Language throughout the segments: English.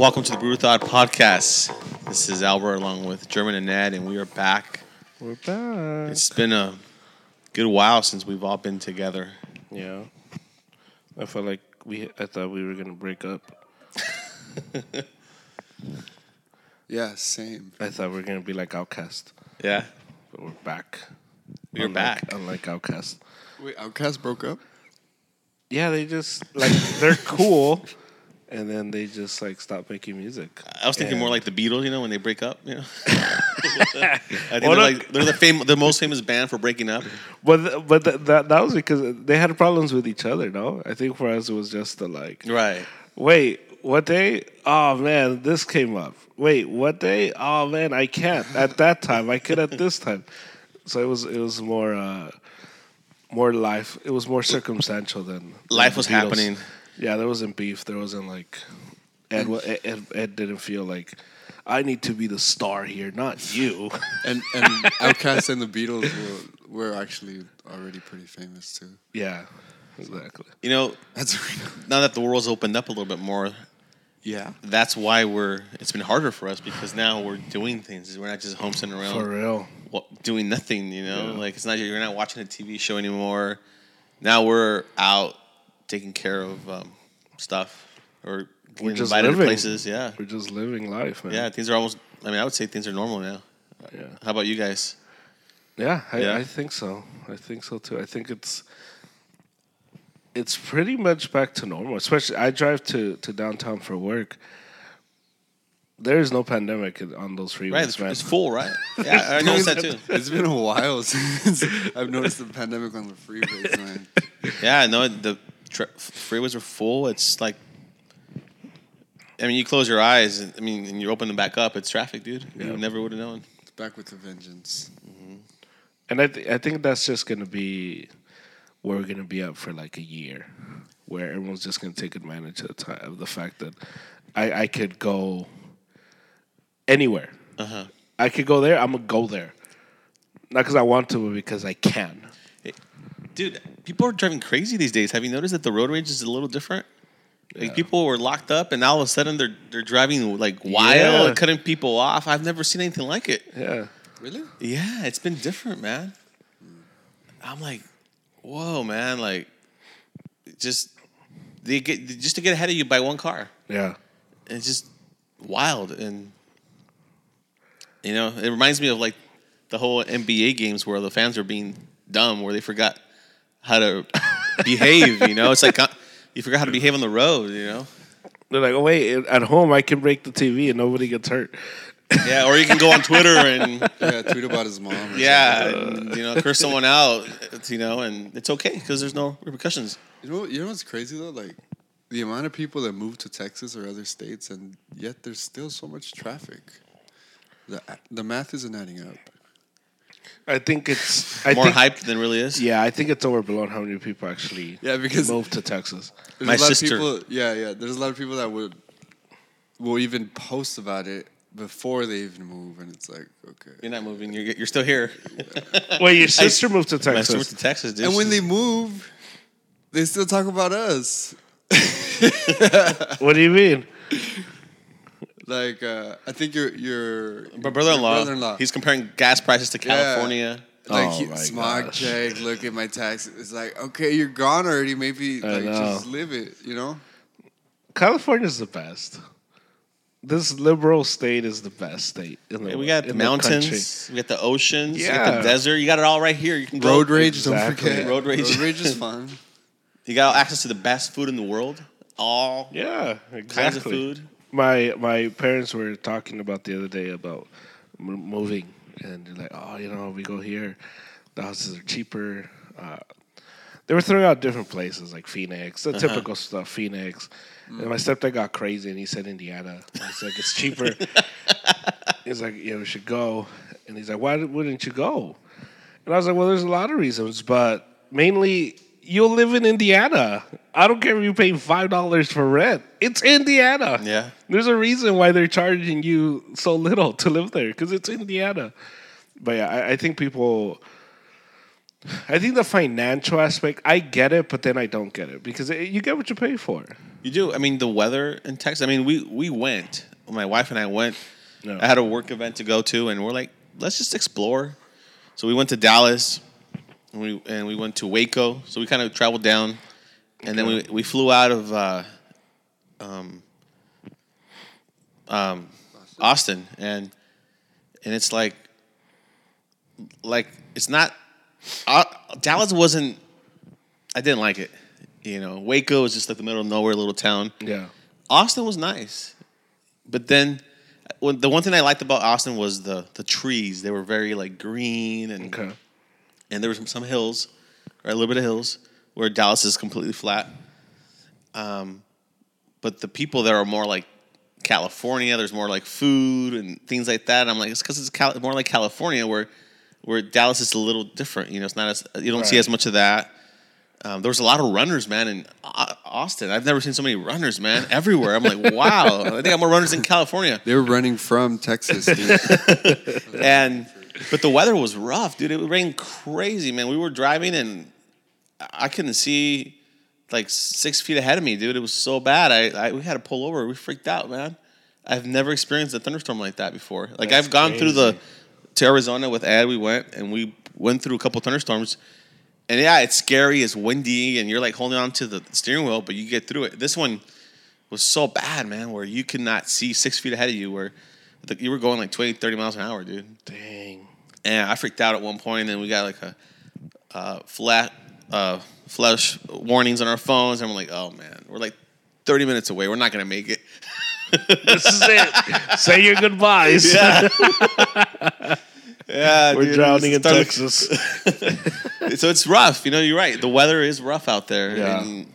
Welcome to the Brew Thought Podcast. This is Albert along with German and Ned, and we are back. We're back. It's been a good while since we've all been together. Yeah. I felt like we. I thought we were gonna break up. Yeah, same. I thought we were gonna be like OutKast, Yeah, but we're back. we're Unlike- back. Unlike OutKast. Wait, OutKast broke up? Yeah, they just like they're cool, and then they just like stop making music. I was thinking And- more like the Beatles, you know, when they break up. You know, I think Well, they're, like, they're the fam- the most famous band for breaking up. But th- but th- that that was because they had problems with each other. No, I think for us it was just the like. Right. Wait, what day? Oh man, this came up. Wait, what day? Oh man, I can't at that time. I could at this time. So it was it was more uh more life. It was more circumstantial than Life than was Beatles. happening. Yeah, there wasn't beef. There wasn't like Ed, Ed, Ed, Ed didn't feel like I need to be the star here, not you. And and OutKast and the Beatles were, were actually already pretty famous too. yeah, exactly. You know, That's now that the world's opened up a little bit more, yeah. that's why we're. It's been harder for us because now we're doing things. We're not just home sitting around. For real. wa- doing nothing. You know, Yeah. like it's not you're not watching a TV show anymore. Now we're out taking care of um, stuff or We're just invited to living. places. Yeah, We're just living life, man. yeah. Things are almost. I mean, I would say things are normal now. yeah. How about you guys? Yeah, I, Yeah. I think so. I think so too. I think it's it's pretty much back to normal. Especially, I drive to to downtown for work. There is no pandemic on those freeways, Right, it's, man. it's full, right? Yeah, I noticed that too. It's been a while since I've noticed the pandemic on the freeways, man. Yeah, no, the tra- freeways are full. It's like. I mean, you close your eyes. and- I mean, and you open them back up. It's traffic, dude. Yeah. You never would have known. It's back with the vengeance. And I th- I think that's just gonna be where we're gonna be up for like a year, where everyone's just gonna take advantage of the time of the fact that I I could go anywhere. Uh huh. I could go there. I'm gonna go there, not because I want to, but because I can. Dude, people are driving crazy these days. Have you noticed that the road rage is a little different? Like people were locked up, and now all of a sudden they're they're driving like wild, Yeah. cutting people off. I've never seen anything like it. Yeah. Really? Yeah, it's been different, man. I'm like, whoa, man! Like, just they get just to get ahead of you by one car. Yeah. It's just wild, and you know, it reminds me of like the whole NBA games where the fans are being dumb, where they forgot how to behave. You know, it's like uh, you forgot how to behave on the road. You know, They're like, oh wait, at home I can break the TV and nobody gets hurt. yeah. Or you can go on Twitter and Yeah, tweet about his mom. or yeah, and, you know, curse someone out. You know, and it's okay because there's no repercussions. You know, you know what's crazy though? Like the amount of people that move to Texas or other states, and yet there's still so much traffic. The the math isn't adding up. I think it's I More think, hyped than really is. Yeah, I think it's overblown how many people actually Yeah, because moved to Texas. There's My a lot sister- Of people, yeah, yeah. There's a lot of people that would will even post about it before they even move, and it's like, okay. You're not moving. You're you're still here. Wait, your sister moved to Texas. My Texas. sister went to Texas, dude. And when they move, they still talk about us. what do you mean? Like, uh, I think your your my brother-in-law, brother-in-law, he's comparing gas prices to California. like Oh he, smog gosh. check. Look at my taxes. It's like, okay, you're gone already. Maybe I like know. just live it. You know. California's the best. This liberal state is the best state in the We got the mountains, country. we got the oceans, you got Yeah. the desert. You got it all right here. You can go. Road rage. Exactly. Don't forget. Road rage. Road rage is fun. You got access to the best food in the world. All Yeah, kinds of food. My my parents were talking about the other day about m- moving, and they're like, "Oh, you know, we go here. The houses are cheaper." Uh, they were throwing out different places like Phoenix, the typical stuff. Phoenix. And my stepdad got crazy, and he said Indiana. He's like, "It's cheaper." he's like, "Yeah, we should go." And he's like, "Why wouldn't you go?" And I was like, "Well, there's a lot of reasons, but mainly." You'll live in Indiana. I don't care if you pay five dollars for rent. It's Indiana. Yeah. There's a reason why they're charging you so little to live there because it's Indiana. But yeah, I, I think people I think the financial aspect, I get it, but then I don't get it because it, you get what you pay for. You do. I mean, the weather in Texas. I mean, we we went. My wife and I went. No. I had a work event to go to, and we're like, let's just explore. So we went to Dallas, and we and we went to Waco. So we kind of traveled down, and then we we flew out of uh, um, um, Austin, and and it's like like it's not uh, Dallas wasn't. I didn't like it. You know, Waco was just like the middle of nowhere little town. Yeah. Austin was nice, but then when, the one thing I liked about Austin was the the trees. They were very like green and Okay. And there were some, some hills, right, a little bit of hills where Dallas is completely flat. Um, but the people there are more like California. There's more like food and things like that. And I'm like, it's because it's Cal- more like California, where where Dallas is a little different. You know, it's not as you don't see as much of that. Um, there was a lot of runners, man, in Austin. I've never seen so many runners, man, everywhere. I'm like, wow. I think I'm more runners in California. They were running from Texas. Dude. and but the weather was rough, dude. It rained crazy, man. We were driving and I couldn't see like six feet ahead of me, dude. It was so bad. I, I we had to pull over. We freaked out, man. I've never experienced a thunderstorm like that before. Like That's I've gone through the to Arizona with Ed. We went and we went through a couple thunderstorms. And yeah, it's scary, it's windy, and you're like holding on to the steering wheel, but you get through it. This one was so bad, man, where you could not see six feet ahead of you, where the, you were going like 20, 30 miles an hour, dude. Dang. And I freaked out at one point, and we got like a uh, flat uh, flash warnings on our phones, and we're like, oh man, we're like 30 minutes away. We're not gonna make it. This is it. Say your goodbyes. Yeah. yeah, We're dude, drowning in Texas. so it's rough. You know, you're right. The weather is rough out there. Yeah. And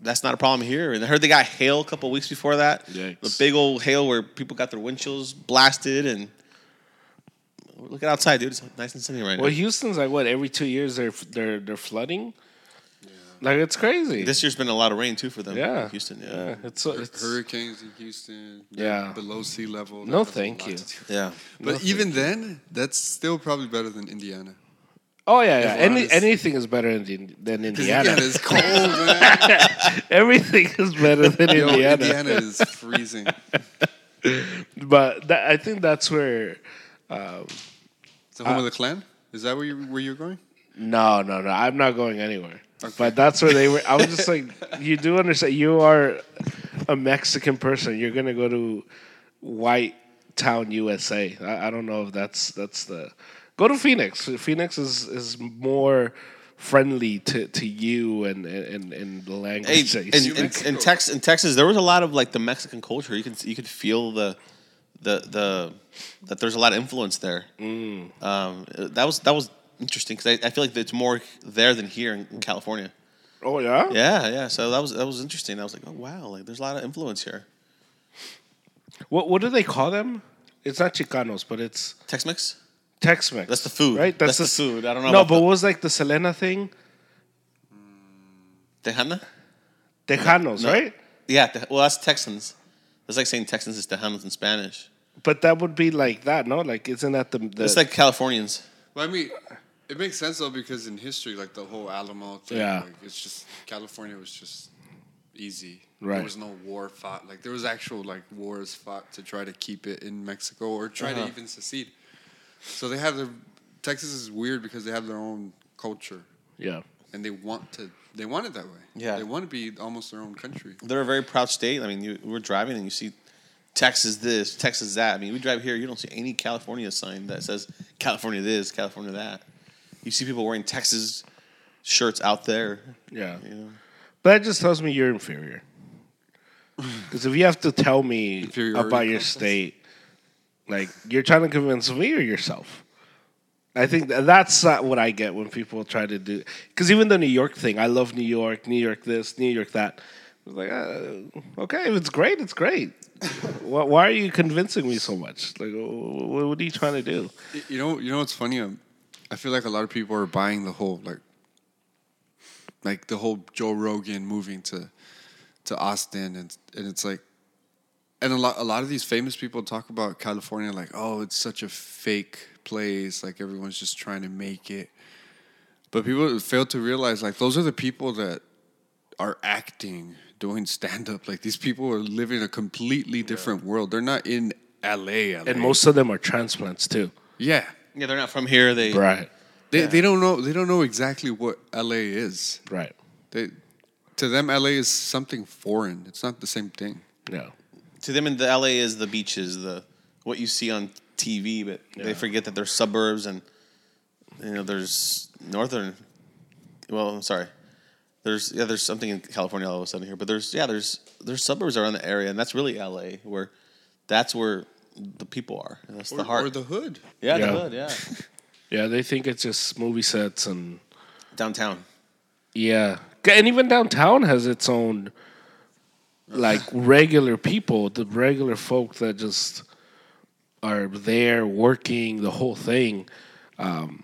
that's not a problem here. And I heard they got hail a couple weeks before that. Yikes. The big old hail where people got their windshields blasted and look at outside, dude. It's nice and sunny right Well, now. Well, Houston's like what? Every two years they're they're they're flooding. Like it's crazy. This year's been a lot of rain too for them. yeah, Houston. Yeah, Yeah. it's, it's Hurricanes in Houston. Yeah. Below sea level. No, that has a thank you. Yeah. But No, even then, that's still probably better than Indiana. oh yeah, yeah. Any, anything is better than, than Indiana. Indiana is cold, man. Everything is better than Yo, Indiana. Indiana is freezing. But that, I think that's where. Um, It's the home uh, of the Klan. Is that where you where you're going? no, no, no. I'm not going anywhere. But that's where they were. I was just like, you do understand. You are a Mexican person. You're gonna go to White Town, USA. I, I don't know if that's that's the. Go to Phoenix. Phoenix is is more friendly to, to you and and, and the language. that you in, in, in, Tex, in Texas, there was a lot of like the Mexican culture. You could you could feel the the the that there's a lot of influence there. Mm. Um, that was that was interesting because I, I feel like it's more there than here in, in California. oh yeah. Yeah, yeah. So that was that was interesting. I was like, oh wow, like there's a lot of influence here. What what do they call them? It's not Chicanos, but it's Tex-Mex. Tex-Mex. That's the food. right? That's the s- food. I don't know No, but the- what was like the Selena thing? Tejana. Tejanos, No. right? Yeah. Te- well, that's Texans. It's like saying Texans is Tejanos in Spanish. But that would be like that, no? Like, isn't that the, the It's like Californians. Well, I mean, it makes sense though because in history, like the whole Alamo thing, Yeah. like, it's just California was just easy. Right. There was no war fought. Like there was actual like wars fought to try to keep it in Mexico or try Uh-huh. to even secede. So they have their Texas is weird because they have their own culture yeah? and they want to. They want it that way. Yeah. They want to be almost their own country. They're a very proud state. I mean, you, we're driving and you see Texas this, Texas that. I mean, we drive here, you don't see any California sign that says California this, California that. You see people wearing Texas shirts out there. Yeah. You know? But that just tells me you're inferior. Because if you have to tell me about your state, like you're trying to convince me or yourself. I think that's not what I get when people try to do. Because even the New York thing, I love New York, New York this, New York that. Was like, uh, okay, if it's great, it's great. why, why are you convincing me so much? Like, wh- wh- what are you trying to do? You know, you know what's funny? Um, I feel like a lot of people are buying the whole like, like the whole Joe Rogan moving to, to Austin, and and it's like, and a lot a lot of these famous people talk about California like, oh, it's such a fake place, like everyone's just trying to make it. But people fail to realize like those are the people that are acting, doing stand up. Like these people are living a completely different world. They're not in LA, LA. And most of them are transplants too. yeah. Yeah, they're not from here. They Right. They, they don't know they don't know exactly what LA is. Right. They to them LA is something foreign. It's not the same thing. No. to them in the LA is the beaches, the what you see on TV, but they forget that there's suburbs and you know there's northern. Well, I'm sorry. There's yeah, there's something in California all of a sudden here, but there's yeah, there's there's suburbs around the area, and that's really LA, where that's where the people are. And that's Or, the heart. or the hood. yeah, Yeah. the hood, yeah, Yeah, they think it's just movie sets and downtown. yeah, and even downtown has its own like regular people, the regular folk that just are there working the whole thing. Um,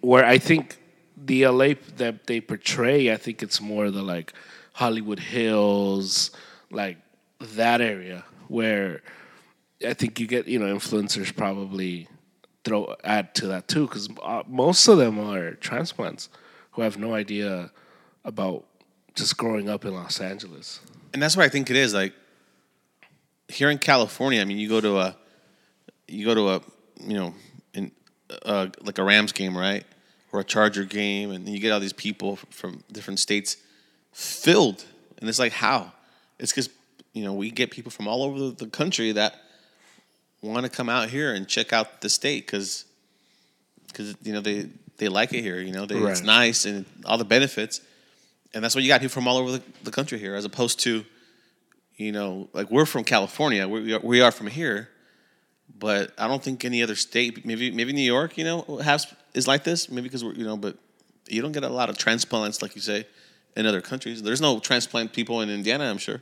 where I think the LA that they portray, I think it's more the like Hollywood Hills, like that area where I think you get you know influencers probably throw add to that too because uh, most of them are transplants who have no idea about just growing up in Los Angeles. and that's what I think it is. Like here in California, I mean, you go to a, you go to a, you know, in uh, like a Rams game, right, or a Charger game, and you get all these people from different states filled, and it's like how? It's because you know we get people from all over the, country that want to come out here and check out the state because because you know they they like it here. You know, they, it's nice and all the benefits, and that's what you got people from all over the, the country here, as opposed to, you know, like we're from California, we we are, we are from here, but I don't think any other state, maybe maybe New York, you know, has is like this. Maybe because we're you know, but you don't get a lot of transplants like you say in other countries. There's no transplant people in Indiana, I'm sure.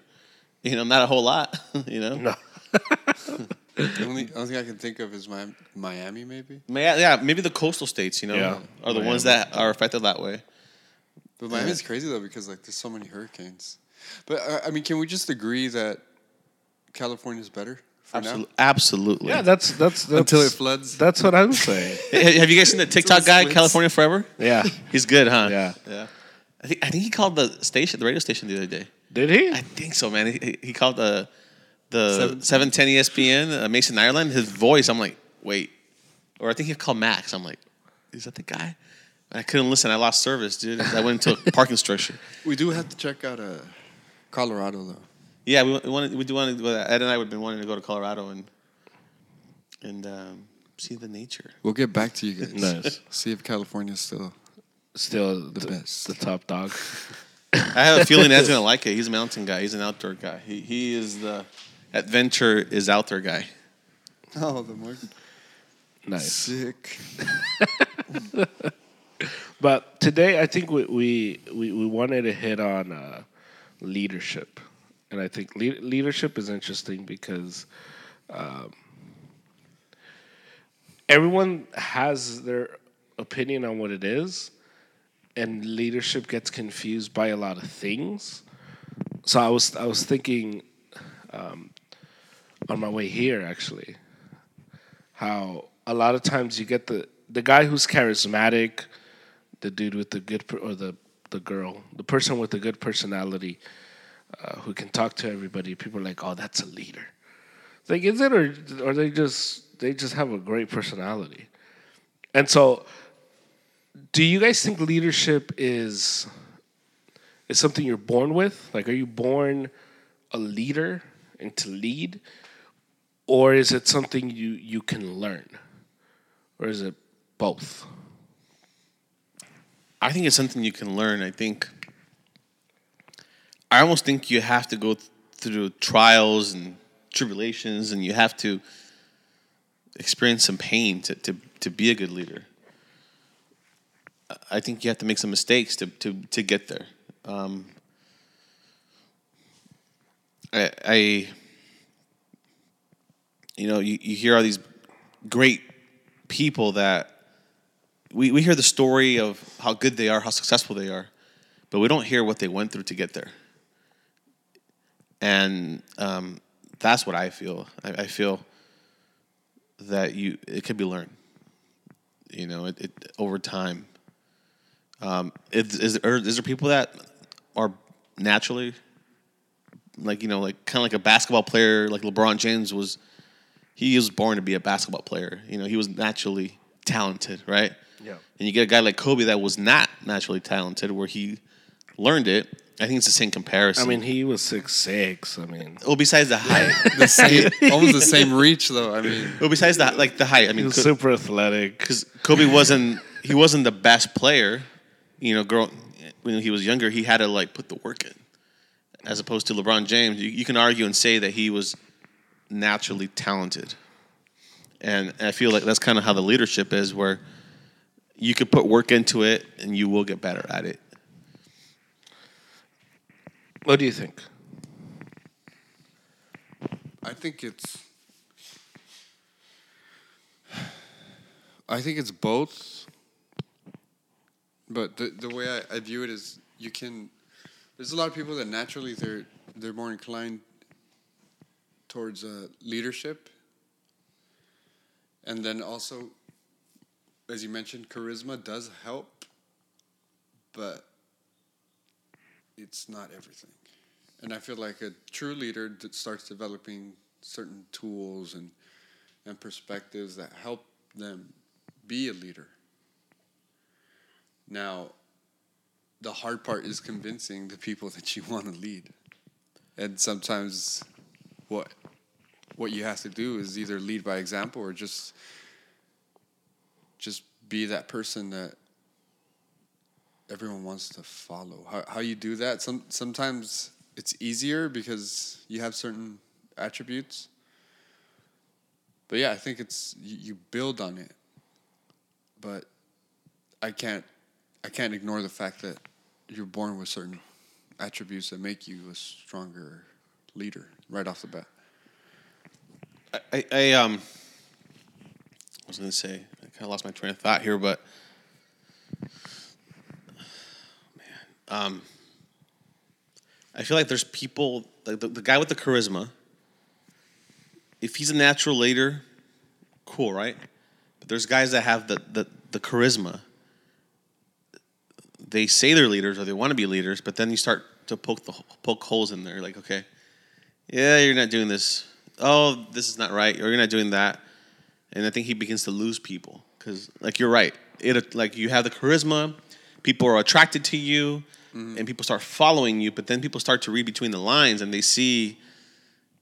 You know, not a whole lot. You know, No. The only, only thing I can think of is Miami, Miami maybe. May- yeah, maybe the coastal states, you know, Yeah. are the ones that are affected that way. But Miami's crazy though because like there's so many hurricanes. But uh, I mean, can we just agree that California's better for Absolutely. Absolutely. Yeah, that's that's, that's Until it floods. That's what I'm saying. Have you guys seen the TikTok guy. California Forever? Yeah. He's good, huh? Yeah. Yeah. I think, I think he called the station, the radio station, the other day. Did he? I think so, man. He, he- he called the the Seven- seven ten ESPN, uh, Mason Ireland. His voice, I'm like, wait, or I think he called Max. I'm like, is that the guy? I couldn't listen. I lost service, dude. I went into a parking structure. We do have to check out uh, Colorado though. Yeah, we, we wanted, we do want to. Ed and I have been wanting to go to Colorado and and um, see the nature. We'll get back to you guys. Nice. See if California's still. Still The the, best. the top dog. I have a feeling Ed's gonna like it. He's a mountain guy. He's an outdoor guy. He he is the adventure is out there guy. Oh, the more Nice. sick. But today, I think we we, we, we wanted to hit on uh, leadership, and I think le- leadership is interesting because um, everyone has their opinion on what it is, and leadership gets confused by a lot of things. So I was I was thinking um, on my way here actually how a lot of times you get the the guy who's charismatic the dude with the good per- or the the girl, the person with the good personality, uh, who can talk to everybody. People are like, oh, that's a leader. Like, is it or or they just they just have a great personality? And so, do you guys think leadership is is something you're born with? Like, are you born a leader and to lead, or is it something you you can learn, or is it both? I think it's something you can learn. I think. I almost think you have to go th- through trials and tribulations, and you have to experience some pain to, to, to be a good leader. I- I think you have to make some mistakes to, to, to get there. Um, I, I, you know, you, you hear all these great people that we, we hear the story of how good they are, how successful they are, but we don't hear what they went through to get there. And um, that's what I feel. I, I feel that you it could be learned. You know, it, it over time. Um, is, is, there, is there people that are naturally like you know like kind of like a basketball player like LeBron James was he was born to be a basketball player you know he was naturally talented right Yeah. and you get a guy like Kobe that was not naturally talented where he learned it I think it's the same comparison I mean, he was six six. I mean, well besides the height The same, almost the same reach, though. I mean, well besides the like the height I he mean was Co- super athletic. because Kobe wasn't he wasn't the best player. You know, girl when he was younger, he had to like put the work in. As opposed to LeBron James, you, you can argue and say that he was naturally talented. And I feel like that's kind of how the leadership is, where you could put work into it and you will get better at it. What do you think? I think it's. I think it's both. But the the way I, I view it is, you can. There's a lot of people that naturally they're they're more inclined towards uh, leadership. And then also, as you mentioned, charisma does help, but it's not everything. And I feel like a true leader that starts developing certain tools and and perspectives that help them be a leader. Now, the hard part is convincing the people that you want to lead. And sometimes what what you have to do is either lead by example or just just be that person that everyone wants to follow. How how you do that? Some sometimes it's easier because you have certain attributes. But yeah, I think it's you, you build on it. But I can't I can't ignore the fact that you're born with certain attributes that make you a stronger leader right off the bat. I, I, um, I was gonna say I kind of lost my train of thought here, but um, I feel like there's people like the, the guy with the charisma. If he's a natural leader, cool, right? But there's guys that have the the, the charisma. They say they're leaders or they want to be leaders, but then you start to poke the poke holes in there. Like, okay, yeah, you're not doing this. Oh, this is not right. Or you're not doing that. And I think he begins to lose people because, like, you're right. It like you have the charisma, people are attracted to you, mm-hmm. and people start following you. But then people start to read between the lines and they see,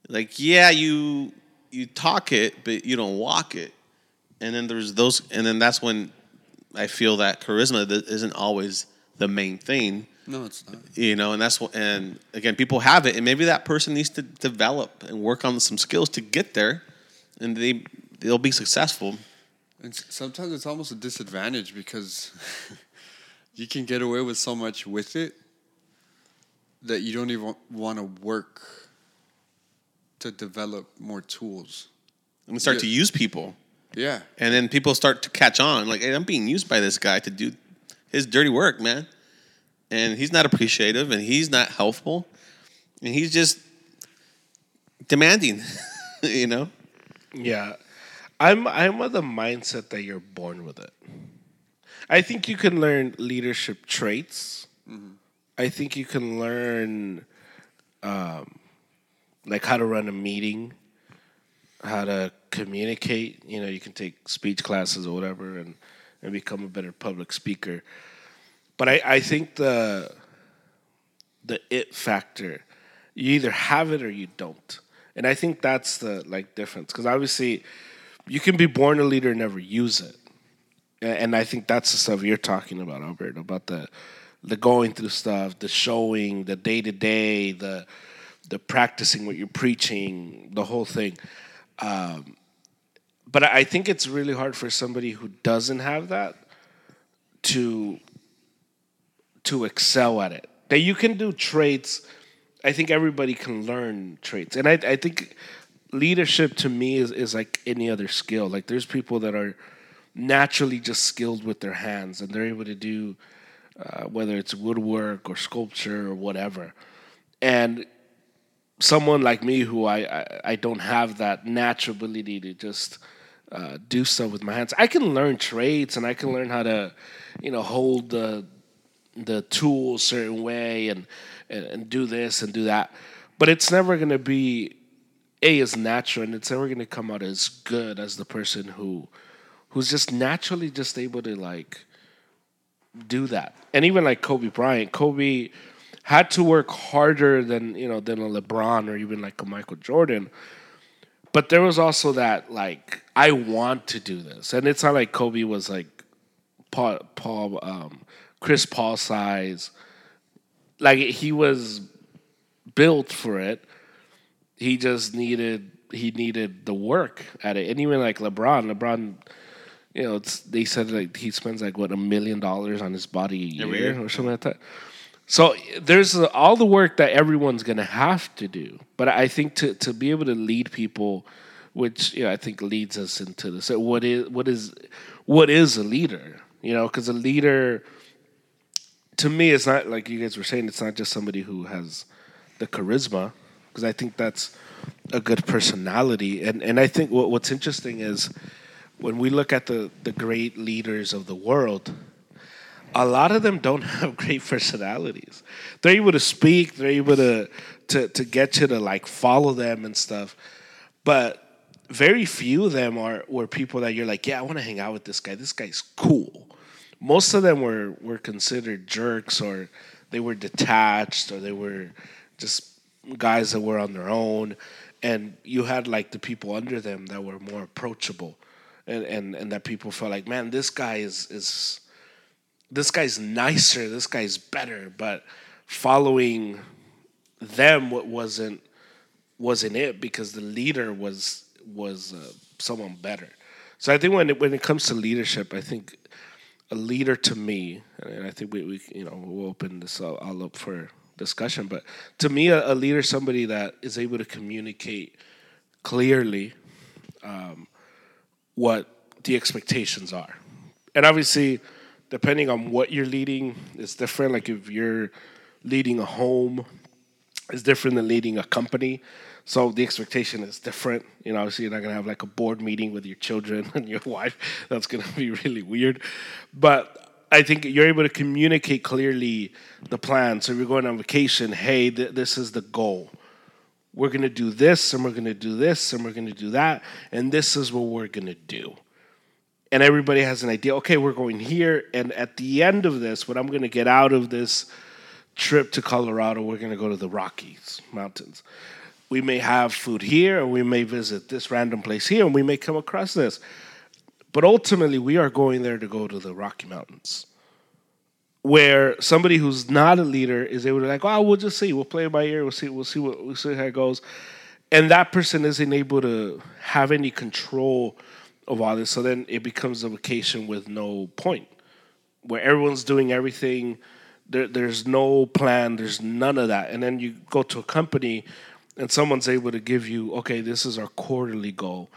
like, yeah, you you talk it, but you don't walk it. And then there's those, and then that's when I feel that charisma that isn't always the main thing No, it's not. you know and that's what and again people have it and maybe that person needs to develop and work on some skills to get there and they they'll be successful And sometimes it's almost a disadvantage because you can get away with so much with it that you don't even want to work to develop more tools. and we start Yeah. to use people Yeah. and then people start to catch on like hey, i'm being used by this guy to do his dirty work man and he's not appreciative and he's not helpful and he's just demanding you know Yeah, I'm I'm of the mindset that you're born with it. I think you can learn leadership traits. I think you can learn, um, like how to run a meeting, how to communicate. You know, you can take speech classes or whatever, and and become a better public speaker. But I I think the the it factor, you either have it or you don't. And I think that's the like difference because obviously you can be born a leader and never use it. And I think that's the stuff you're talking about, Albert, about the the going through stuff, the showing, the day to day, the the practicing what you're preaching, the whole thing. Um, but I think it's really hard for somebody who doesn't have that to to excel at it. That you can do traits. I think everybody can learn traits, and I, I think leadership to me is, is like any other skill. Like there's people that are naturally just skilled with their hands, and they're able to do uh, whether it's woodwork or sculpture or whatever. And someone like me who I, I, I don't have that natural ability to just uh, do stuff with my hands. I can learn traits and I can learn how to, you know, hold the the tool a certain way and, and and do this and do that, but it's never gonna be a as natural and it's never gonna come out as good as the person who who's just naturally just able to like do that. And even like Kobe Bryant, Kobe had to work harder than you know than a LeBron or even like a Michael Jordan. But there was also that like I want to do this, and it's not like Kobe was like Paul, Paul um, Chris Paul size. Like he was built for it. He just needed he needed the work at it, and even like LeBron, LeBron you know, it's they said like he spends like what a million dollars on his body a year, or something like that. So there's all the work that everyone's gonna have to do, but I think to to be able to lead people, which you know, I think leads us into this. What is what is what is a leader? You know, because a leader, to me, it's not like you guys were saying. It's not just somebody who has the charisma, because I think that's a good personality. And and I think what, what's interesting is when we look at the the great leaders of the world, a lot of them don't have great personalities. They're able to speak, they're able to to to get you to like follow them and stuff. But very few of them are were people that you're like, yeah, I want to hang out with this guy. This guy's cool. Most of them were were considered jerks or they were detached or they were just guys that were on their own and you had like the people under them that were more approachable and and, and that people felt like man this guy is is this guy's nicer this guy's better but following them what wasn't wasn't it because the leader was was uh, someone better so i think when it, when it comes to leadership i think a leader to me, and I think we, we you know we'll open this all, all up for discussion. But to me, a, a leader, somebody that is able to communicate clearly um, what the expectations are, and obviously, depending on what you're leading, it's different. Like if you're leading a home, it's different than leading a company. So the expectation is different. You know, obviously you're not gonna have like a board meeting with your children and your wife. That's gonna be really weird. But I think you're able to communicate clearly the plan. So if you're going on vacation, hey, th- this is the goal. We're gonna do this, and we're gonna do this, and we're gonna do that, and this is what we're gonna do. And everybody has an idea. Okay, we're going here, and at the end of this, what I'm gonna get out of this trip to Colorado, we're going to go to the Rockies Mountains. We may have food here, and we may visit this random place here, and we may come across this. But ultimately, we are going there to go to the Rocky Mountains, where somebody who's not a leader is able to like, oh, we'll just see, we'll play it by ear, we'll see, we'll see what, we'll see how it goes, and that person isn't able to have any control of all this. So then it becomes a vacation with no point, where everyone's doing everything. There, there's no plan. There's none of that. And then you go to a company and someone's able to give you okay this is our quarterly goal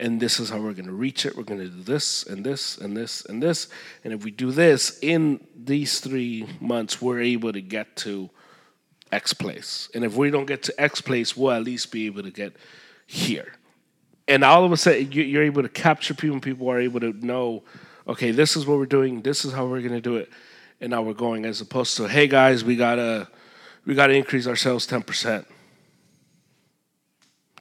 and this is how we're going to reach it. We're going to do this and this and this and this. And if we do this in these three months we're able to get to x place. And if we don't get to x place we'll at least be able to get here. And all of a sudden you- you're able to capture people and people are able to know okay this is what we're doing this is how we're going to do it and now we're going as opposed to hey guys we gotta we gotta increase our sales 10%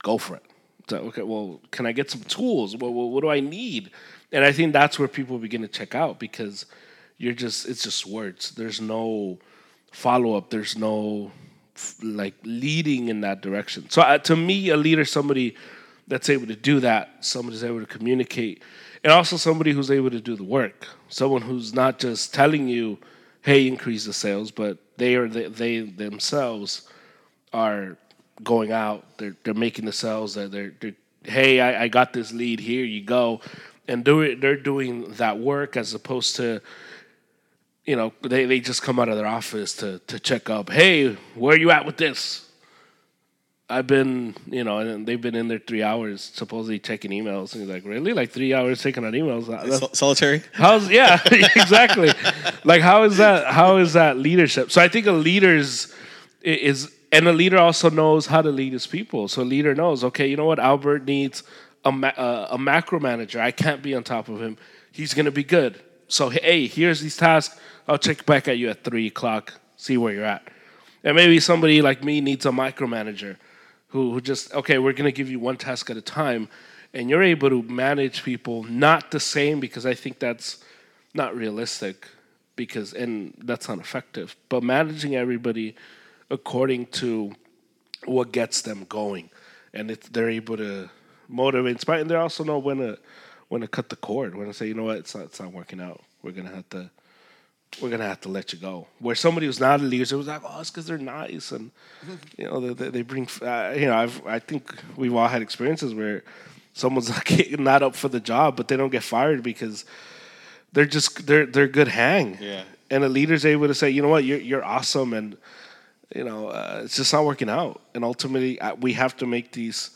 go for it okay well can i get some tools? What, what, what do i need? And i think that's where people begin to check out because you're just it's just words. There's no follow-up. There's no like leading in that direction. So uh, to me a leader somebody that's able to do that somebody's able to communicate and also somebody who's able to do the work. Someone who's not just telling you hey increase the sales but they are they, they themselves are going out they're they're making the sales that they're, they're hey I, I got this lead here you go and do it they're doing that work as opposed to you know they, they just come out of their office to to check up hey where are you at with this I've been, you know, and they've been in there three hours, supposedly checking emails. And he's like, really? Like three hours checking on emails? Sol- solitary. How's yeah, exactly. like how is that? How is that leadership? So I think a leader's is, and a leader also knows how to lead his people. So a leader knows, okay, you know what? Albert needs a ma- uh, a macro manager. I can't be on top of him. He's gonna be good. So hey, here's these tasks. I'll check back at you at three o'clock, see where you're at. And maybe somebody like me needs a micromanager who, who just, okay, we're going to give you one task at a time. And you're able to manage people not the same because I think that's not realistic because, and that's not effective, but managing everybody according to what gets them going. And it's, they're able to motivate, inspire, and they also know when to, when to cut the cord, when to say, you know what, it's not, it's not working out. We're going to have to we're gonna have to let you go. Where somebody who's not a leader, it was like, oh, it's because they're nice, and you know, they, they bring. Uh, you know, I've, I think we've all had experiences where someone's like not up for the job, but they don't get fired because they're just they're they're good hang. Yeah. And a leader's able to say, you know what, you're you're awesome, and you know, uh, it's just not working out. And ultimately, we have to make these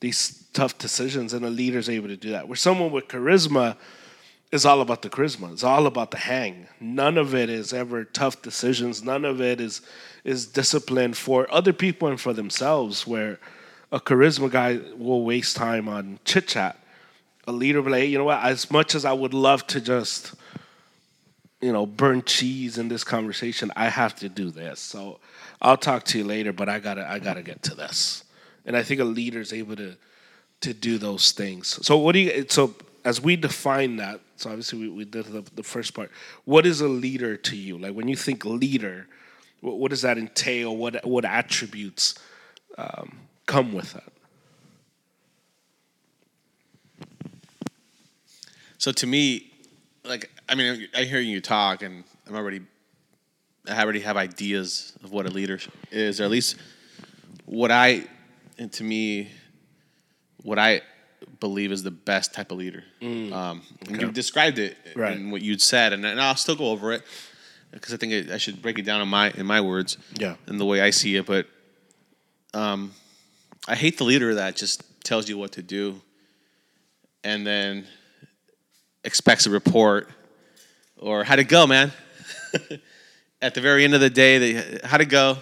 these tough decisions, and a leader's able to do that. Where someone with charisma is all about the charisma. It's all about the hang. None of it is ever tough decisions. None of it is is discipline for other people and for themselves. Where a charisma guy will waste time on chit chat. A leader will be like, you know what? As much as I would love to just, you know, burn cheese in this conversation, I have to do this. So I'll talk to you later, but I gotta I gotta get to this. And I think a leader is able to to do those things. So what do you so as we define that, so obviously we, we did the, the first part. What is a leader to you? Like when you think leader, what, what does that entail? What what attributes um, come with that? So to me, like I mean, I hear you talk, and I'm already, I already have ideas of what a leader is, or at least what I, and to me, what I believe is the best type of leader. Um, and you described it Right. in what you'd said, and, and I'll still go over it because I think it, I should break it down in my in my words, Yeah. and the way I see it. But um, I hate the leader that just tells you what to do, and then expects a report or how'd it go, man. At the very end of the day, they how'd it go,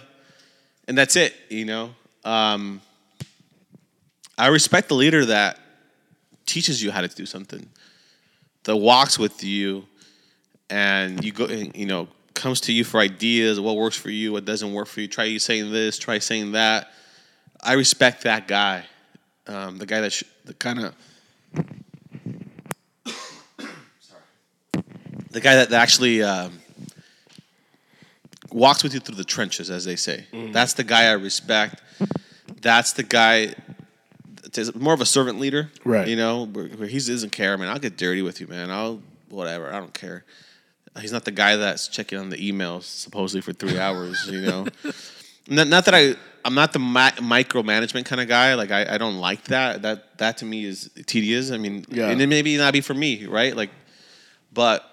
and that's it. You know. Um, I respect the leader that teaches you how to do something, that walks with you, and you go, you know, comes to you for ideas, what works for you, what doesn't work for you. Try saying this, try saying that. I respect that guy, um, the guy that sh- the kind of. The guy that, that actually um, walks with you through the trenches, as they say. That's the guy I respect. That's the guy is more of a servant leader, Right. You know, where, where he doesn't care, man. I'll get dirty with you, man. I'll whatever. I don't care. He's not the guy that's checking on the emails supposedly for three hours. You know, not, not that I I'm not the mi- micromanagement kind of guy. Like I, I don't like that. That that to me is tedious. I mean, Yeah. and it maybe not be for me, right? Like, but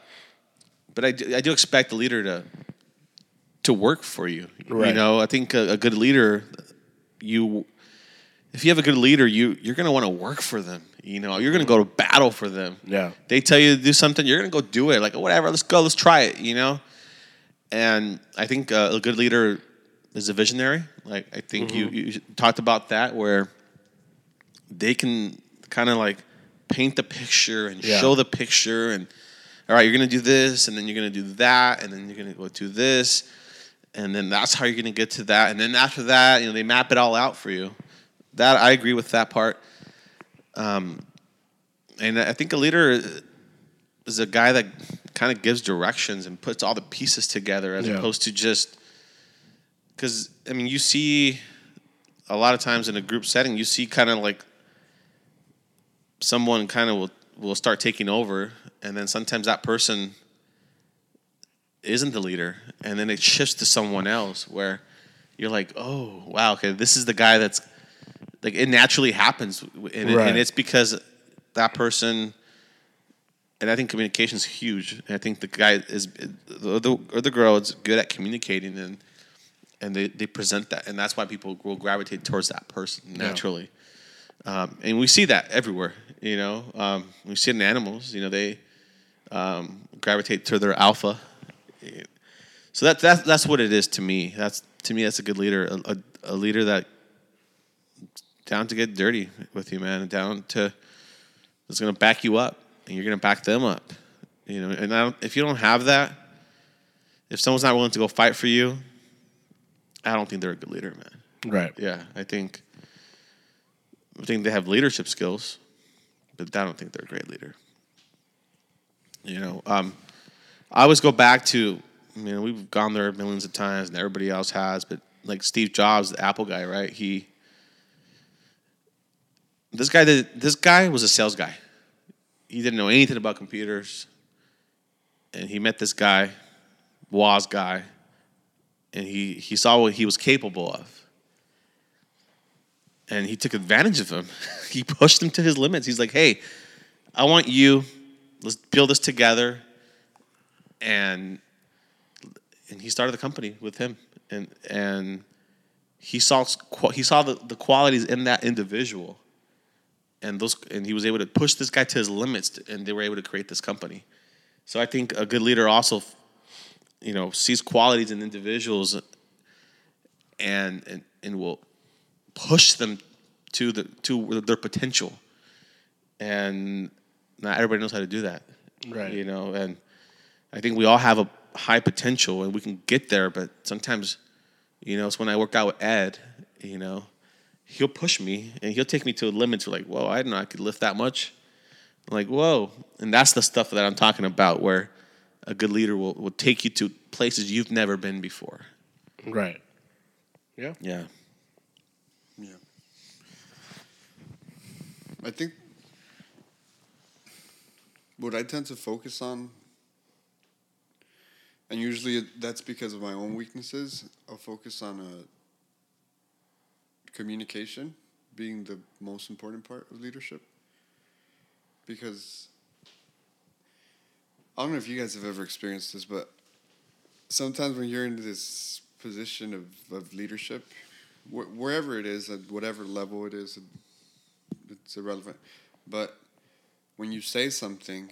but I do, I do expect the leader to to work for you. You know, I think a, a good leader, you if you have a good leader, you you're gonna want to work for them. You know, you're gonna go to battle for them. Yeah. They tell you to do something, you're gonna go do it. Like whatever, let's go, let's try it. You know, and I think uh, a good leader is a visionary. Like I think you you talked about that where they can kind of like paint the picture and Yeah. show the picture and all right, you're gonna do this, and then you're gonna do that, and then you're gonna go do this, and then that's how you're gonna get to that, and then after that, you know, they map it all out for you. That I agree with that part. Um, and I think a leader is a guy that kind of gives directions and puts all the pieces together, as Yeah. opposed to just because I mean, you see a lot of times in a group setting, you see kind of like someone kind of will will start taking over, and then sometimes that person isn't the leader, and then it shifts to someone else where you're like, oh wow, okay, this is the guy that's like it naturally happens, and, it- and it's because that person. And I think communication is huge. And I think the guy is, or the, or the girl is good at communicating, and and they, they present that, and that's why people will gravitate towards that person naturally. Um, and we see that everywhere. You know, um, we see it in animals. You know, they um, gravitate to their alpha. So that, that that's what it is to me. That's to me that's a good leader, a, a, a leader that down to get dirty with you, man, and down to is going to back you up, and you're going to back them up. You know, and I don't, if you don't have that, if someone's not willing to go fight for you, I don't think they're a good leader, man. Right. Yeah, I think I think they have leadership skills, but I don't think they're a great leader. You know, um, I always go back to, I mean, we've gone there millions of times, and everybody else has, but like Steve Jobs, the Apple guy, right? He, this guy, did, this guy was a sales guy. He didn't know anything about computers, and he met this guy, Woz guy, and he he saw what he was capable of and he took advantage of him. he pushed him to his limits. He's like, "Hey, I want you. Let's build this together." And and he started the company with him, and and he saw he saw the, the qualities in that individual, and those and he was able to push this guy to his limits, and they were able to create this company. So I think a good leader also, you know, sees qualities in individuals, and and and will push them to the to their potential. And not everybody knows how to do that. Right. You know, and I think we all have a high potential and we can get there, but sometimes, you know, it's when I work out with Ed, you know, he'll push me and he'll take me to limits where like, whoa, I didn't know I could lift that much. I'm like, whoa. And that's the stuff that I'm talking about where a good leader will, will take you to places you've never been before. Right. Yeah. Yeah. Yeah. I think what I tend to focus on, and usually that's because of my own weaknesses, I'll focus on uh, communication being the most important part of leadership. Because I don't know if you guys have ever experienced this, but sometimes when you're in this position of, of leadership, wh- wherever it is, at whatever level it is, it's irrelevant. But when you say something,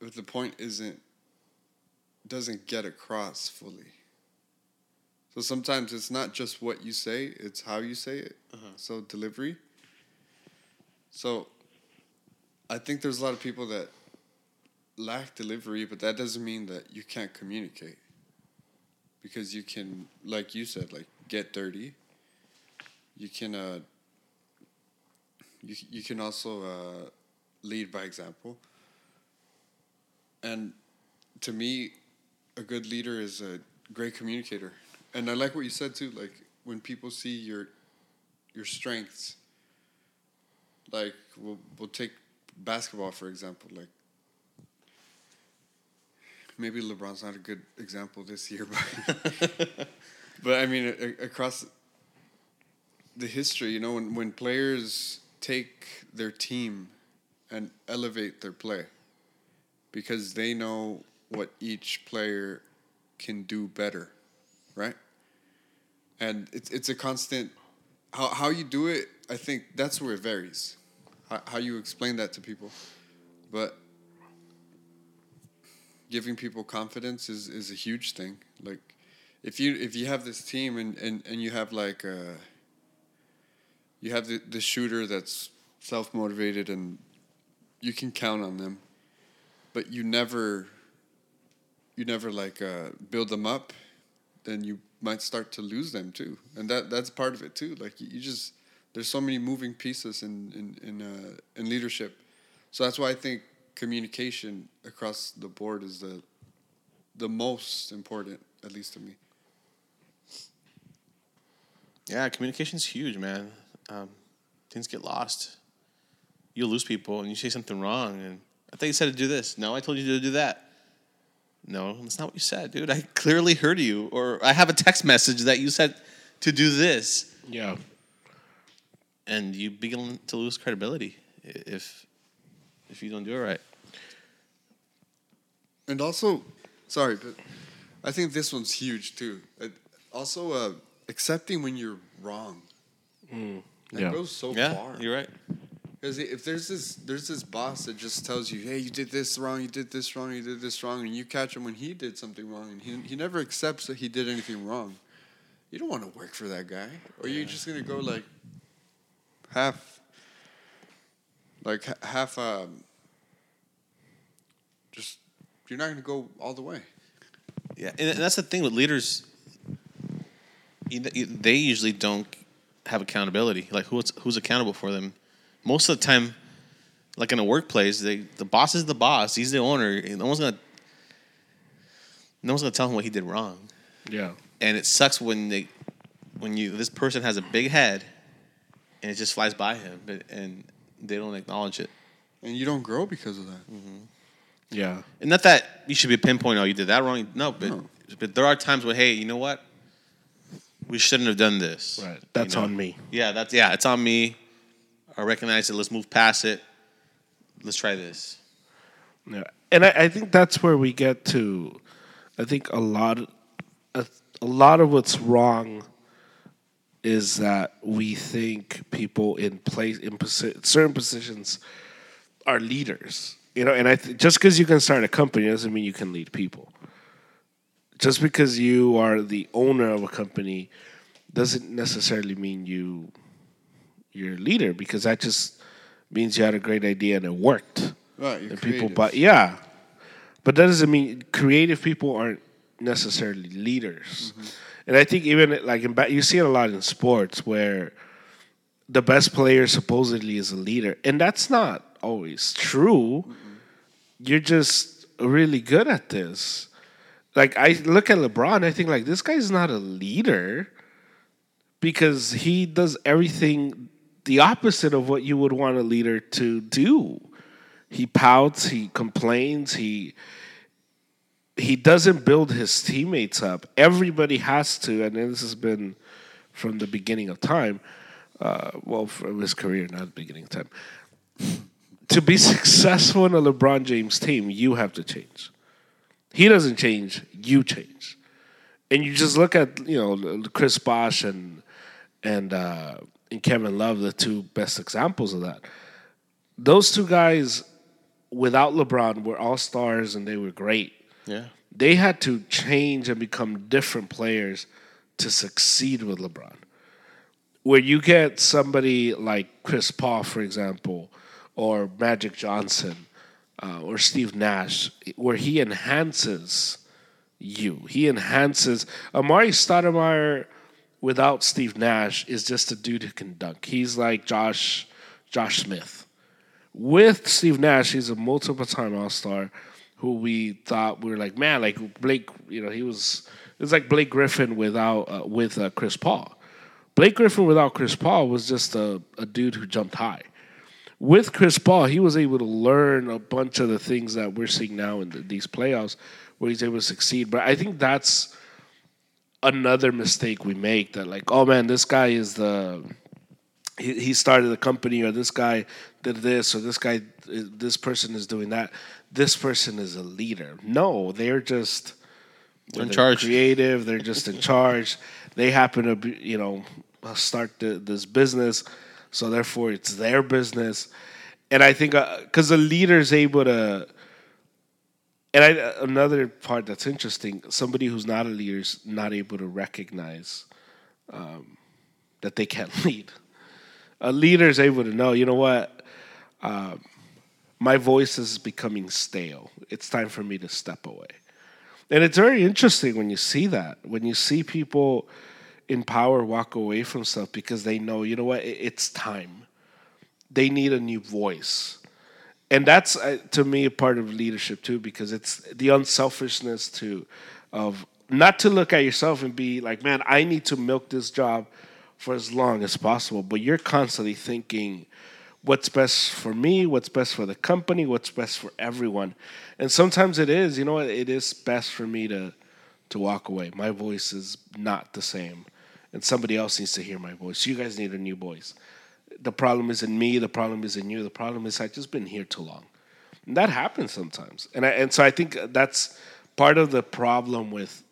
if the point isn't doesn't get across fully. So sometimes it's not just what you say; it's how you say it. So delivery. So, I think there's a lot of people that lack delivery, but that doesn't mean that you can't communicate. Because you can, like you said, like get dirty. You can uh, you you can also uh, lead by example. And to me, a good leader is a great communicator. And I like what you said too. Like when people see your your strengths. Like we'll we'll take basketball for example. Like maybe LeBron's not a good example this year, but but I mean a, across the history, you know, when when players take their team and elevate their play because they know what each player can do better, right? And it's it's a constant how how you do it, I think that's where it varies. How how you explain that to people. But giving people confidence is, is a huge thing. Like if you if you have this team and, and, and you have like a, you have the, the shooter that's self motivated and you can count on them, but you never you never like uh, build them up, then you might start to lose them too, and that that's part of it too. Like you, you just there's so many moving pieces in in in, uh, in leadership, so that's why I think communication across the board is the the most important, at least to me. Yeah, communication's huge, man. Um, things get lost. You lose people, and you say something wrong, and I thought you said to do this. No, I told you to do that. No, that's not what you said, dude. I clearly heard you, or I have a text message that you said to do this, Yeah. and you begin to lose credibility if if you don't do it right. And also, sorry, but I think this one's huge too. Also, uh, accepting when you're wrong. That Yeah. goes so Yeah, far. you're right. Because if there's this there's this boss that just tells you, hey, you did this wrong, you did this wrong, you did this wrong, and you catch him when he did something wrong, and he he never accepts that he did anything wrong. You don't want to work for that guy, or you're just gonna go like half, like half. Um, just you're not gonna go all the way. Yeah, and that's the thing with leaders. you- you- They usually don't have accountability. Like who's who's accountable for them? Most of the time, like in a workplace, they the boss is the boss. He's the owner. No one's gonna. No one's gonna tell him what he did wrong. Yeah. And it sucks when they, when you this person has a big head, and it just flies by him, but and they don't acknowledge it. And you don't grow because of that. Mm-hmm. Yeah. And not that you should be pinpointing, oh, you did that wrong. No, but No. but there are times where, hey, you know what? We shouldn't have done this. Right. You That's know? on me. Yeah, that's yeah, it's on me. I recognize it. Let's move past it. Let's try this. Yeah, and I, I think that's where we get to. I think a lot, a, a lot of what's wrong is that we think people in place in posi- certain positions are leaders. You know, and I th- just because you can start a company doesn't mean you can lead people. Just because you are the owner of a company doesn't necessarily mean you you're a leader because that just means you had a great idea and it worked. Right. And people creative. but yeah. But that doesn't mean creative people aren't necessarily leaders. Mm-hmm. And i think even like in ba- you see it a lot in sports where the best player supposedly is a leader and that's not always true. You're just really good at this like i look at lebron i think like this guy's not a leader because he does everything the opposite of what you would want a leader to do he pouts, he complains, he he doesn't build his teammates up. Everybody has to, and this has been from the beginning of time. Uh, well, from his career, not the beginning of time. to be successful in a LeBron James team, you have to change. He doesn't change, you change. And you just look at you know Chris Bosh and and uh, and Kevin Love, the two best examples of that those two guys without LeBron were all stars and they were great. Yeah. They had to change and become different players to succeed with LeBron. Where you get somebody like Chris Paul, for example, or Magic Johnson, uh, or Steve Nash, where he enhances you. He enhances. Amar'e Stoudemire without Steve Nash is just a dude who can dunk. He's like Josh Josh Smith with Steve Nash, he's a multiple time All Star who we thought we were like, man, like Blake, you know, he was it's like Blake Griffin without uh, with uh, Chris Paul. Blake Griffin without Chris Paul was just a, a dude who jumped high. With Chris Paul, he was able to learn a bunch of the things that we're seeing now in the, these playoffs, where he's able to succeed. But I think that's another mistake we make. That like, oh man, this guy is the he, he started the company or this guy did this or this guy this person is doing that this person is a leader no they're just in they're charge. creative they're just in charge they happen to be you know start the, this business so therefore it's their business and i think because the leader is able to and I, another part that's interesting somebody who's not a leader is not able to recognize um, that they can't lead a leader is able to know, you know what, uh, my voice is becoming stale. It's time for me to step away. And it's very interesting when you see that, when you see people in power walk away from stuff because they know, you know what, it's time. They need a new voice. And that's uh, to me a part of leadership too, because it's the unselfishness to of not to look at yourself and be like, man, I need to milk this job for as long as possible, but you're constantly thinking what's best for me, what's best for the company, what's best for everyone. And sometimes it is, you know it is best for me to to walk away. My voice is not the same. And somebody else needs to hear my voice. You guys need a new voice. The problem isn't me, the problem isn't you, the problem is I've just been here too long. And that happens sometimes. And I, and so I think that's part of the problem with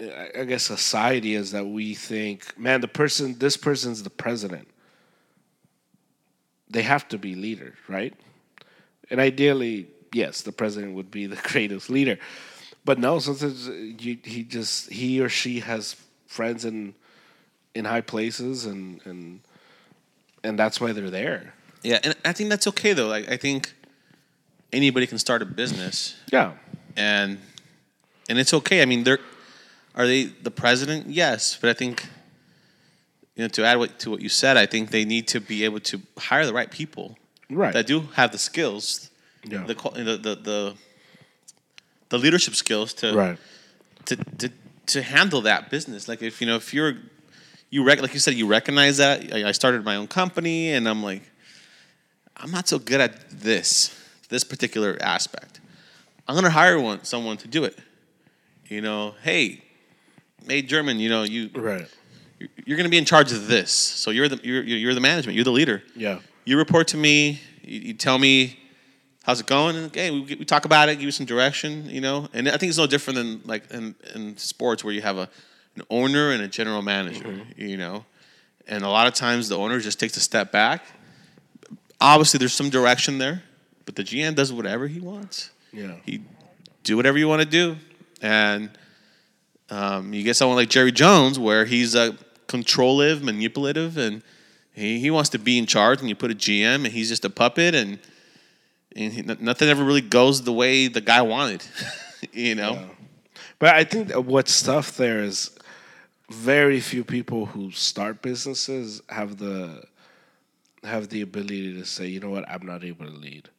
I I guess society is that we think, man, the person, this person's the president. They have to be leader, right? And ideally, yes, the president would be the greatest leader. But no, sometimes you, he just he or she has friends in in high places, and and and that's why they're there. Yeah, and I think that's okay though. Like I think anybody can start a business, Yeah, and and it's okay. I mean, they're are they the president? Yes, but I think you know to add what, to what you said, I think they need to be able to hire the right people Right. that do have the skills, Yeah. the, the the the the leadership skills to right. to, to to handle that business. Like if you know if you're you rec- like you said you recognize that I, I started my own company and I'm like I'm not so good at this this particular aspect. I'm gonna hire one someone to do it. You know, hey, hey German, you know you Right. you're- you're gonna be in charge of this. So you're the you're you're the management. You're the leader. Yeah. You report to me. You, you tell me how's it going, and okay, we, we talk about it, give you some direction, you know. And I think it's no different than like in, in sports where you have a an owner and a general manager, you know. And a lot of times the owner just takes a step back. Obviously, there's some direction there, but the GM does whatever he wants. Yeah. He do whatever you want to do, and um, you get someone like Jerry Jones where he's uh, controllive, manipulative, and he, he wants to be in charge. And you put a GM, and he's just a puppet, and and he, nothing ever really goes the way the guy wanted. you know, But I think what's tough there is very few people who start businesses have the have the ability to say, you know what, I'm not able to lead.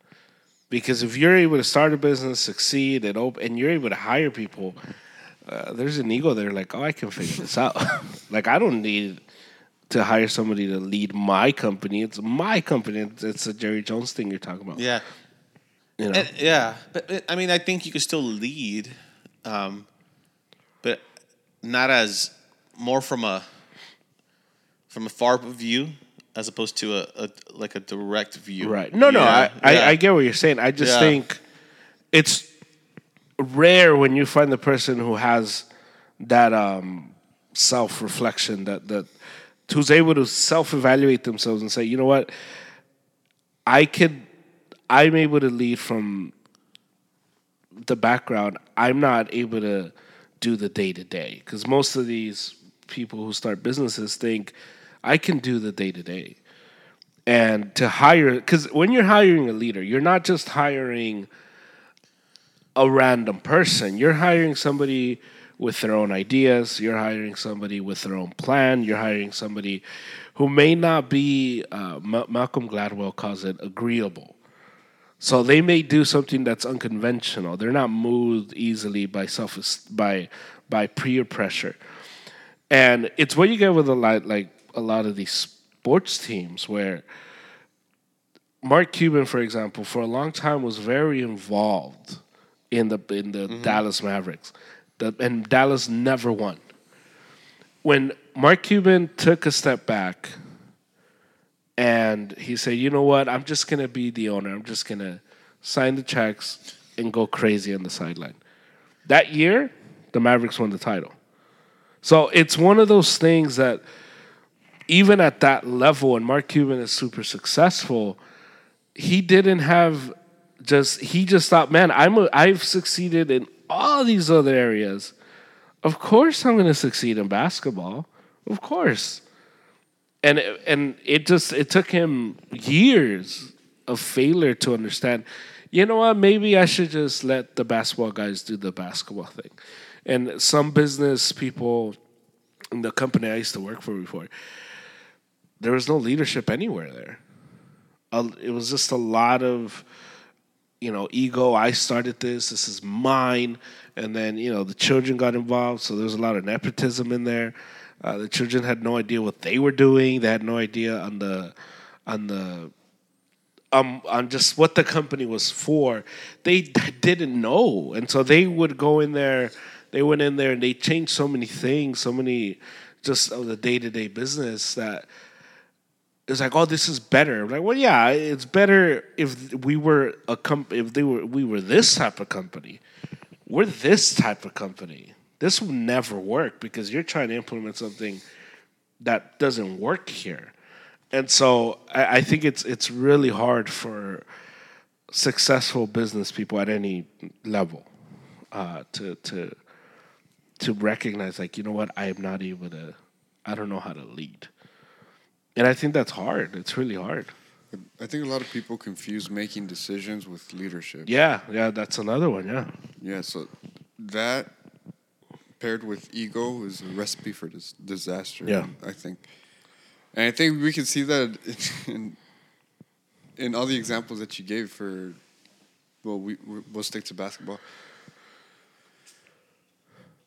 Because if you're able to start a business, succeed, and open, and you're able to hire people, uh, there's an ego there, like, oh, I can figure this out. like, I don't need to hire somebody to lead my company. It's my company. It's, a Jerry Jones thing you're talking about. yeah. You know? And- yeah, but I mean, I think you can still lead, um, but not as more from a from a far view as opposed to a, a like a direct view. Right. No, no, I, yeah. I, I get what you're saying. I just Yeah. think it's rare when you find the person who has that um, self reflection, that that who's able to self evaluate themselves and say, you know what, I could, I'm able to lead from the background. I'm not able to do the day to day because most of these people who start businesses think I can do the day to day and to hire because when you're hiring a leader you're not just hiring a random person. You're hiring somebody with their own ideas. You're hiring somebody with their own plan. You're hiring somebody who may not be uh, Ma- malcolm gladwell calls it agreeable. So they may do something that's unconventional. They're not moved easily by self by by peer pressure. And it's what you get with a lot like a lot of these sports teams where Mark Cuban, for example, for a long time was very involved in the in the Dallas Mavericks. And Dallas never won. When Mark Cuban took a step back and he said, "You know what? I'm just going to be the owner. I'm just going to sign the checks and go crazy on the sideline." That year, the Mavericks won the title. So it's one of those things that even at that level, and Mark Cuban is super successful, he didn't have just he just thought, man, I'm a, I've succeeded in all these other areas. Of course, I'm going to succeed in basketball. Of course, and and it just it took him years of failure to understand. You know what? Maybe I should just let the basketball guys do the basketball thing. And some business people in the company I used to work for before, there was no leadership anywhere there. It was just a lot of, you know, ego. I started this. This is mine. And then you know the children got involved, so there's a lot of nepotism in there. Uh, the children had no idea what they were doing. They had no idea on the on the um, on just what the company was for. They didn't know, and so they would go in there. They went in there and they changed so many things, so many just of the day to day business that it's like, oh, this is better. I'm like, well, yeah, it's better if we were a comp- if they were we were this type of company. We're this type of company. This will never work because you're trying to implement something that doesn't work here. And so I, I think it's it's really hard for successful business people at any level uh, to to to recognize like you know what I am not able to I don't know how to lead, and I think that's hard. It's really hard. I think a lot of people confuse making decisions with leadership. Yeah, yeah, that's another one. Yeah, Yeah, so that paired with ego is a recipe for dis- disaster. Yeah. I think, and I think we can see that in in all the examples that you gave for. Well, we we- we'll stick to basketball.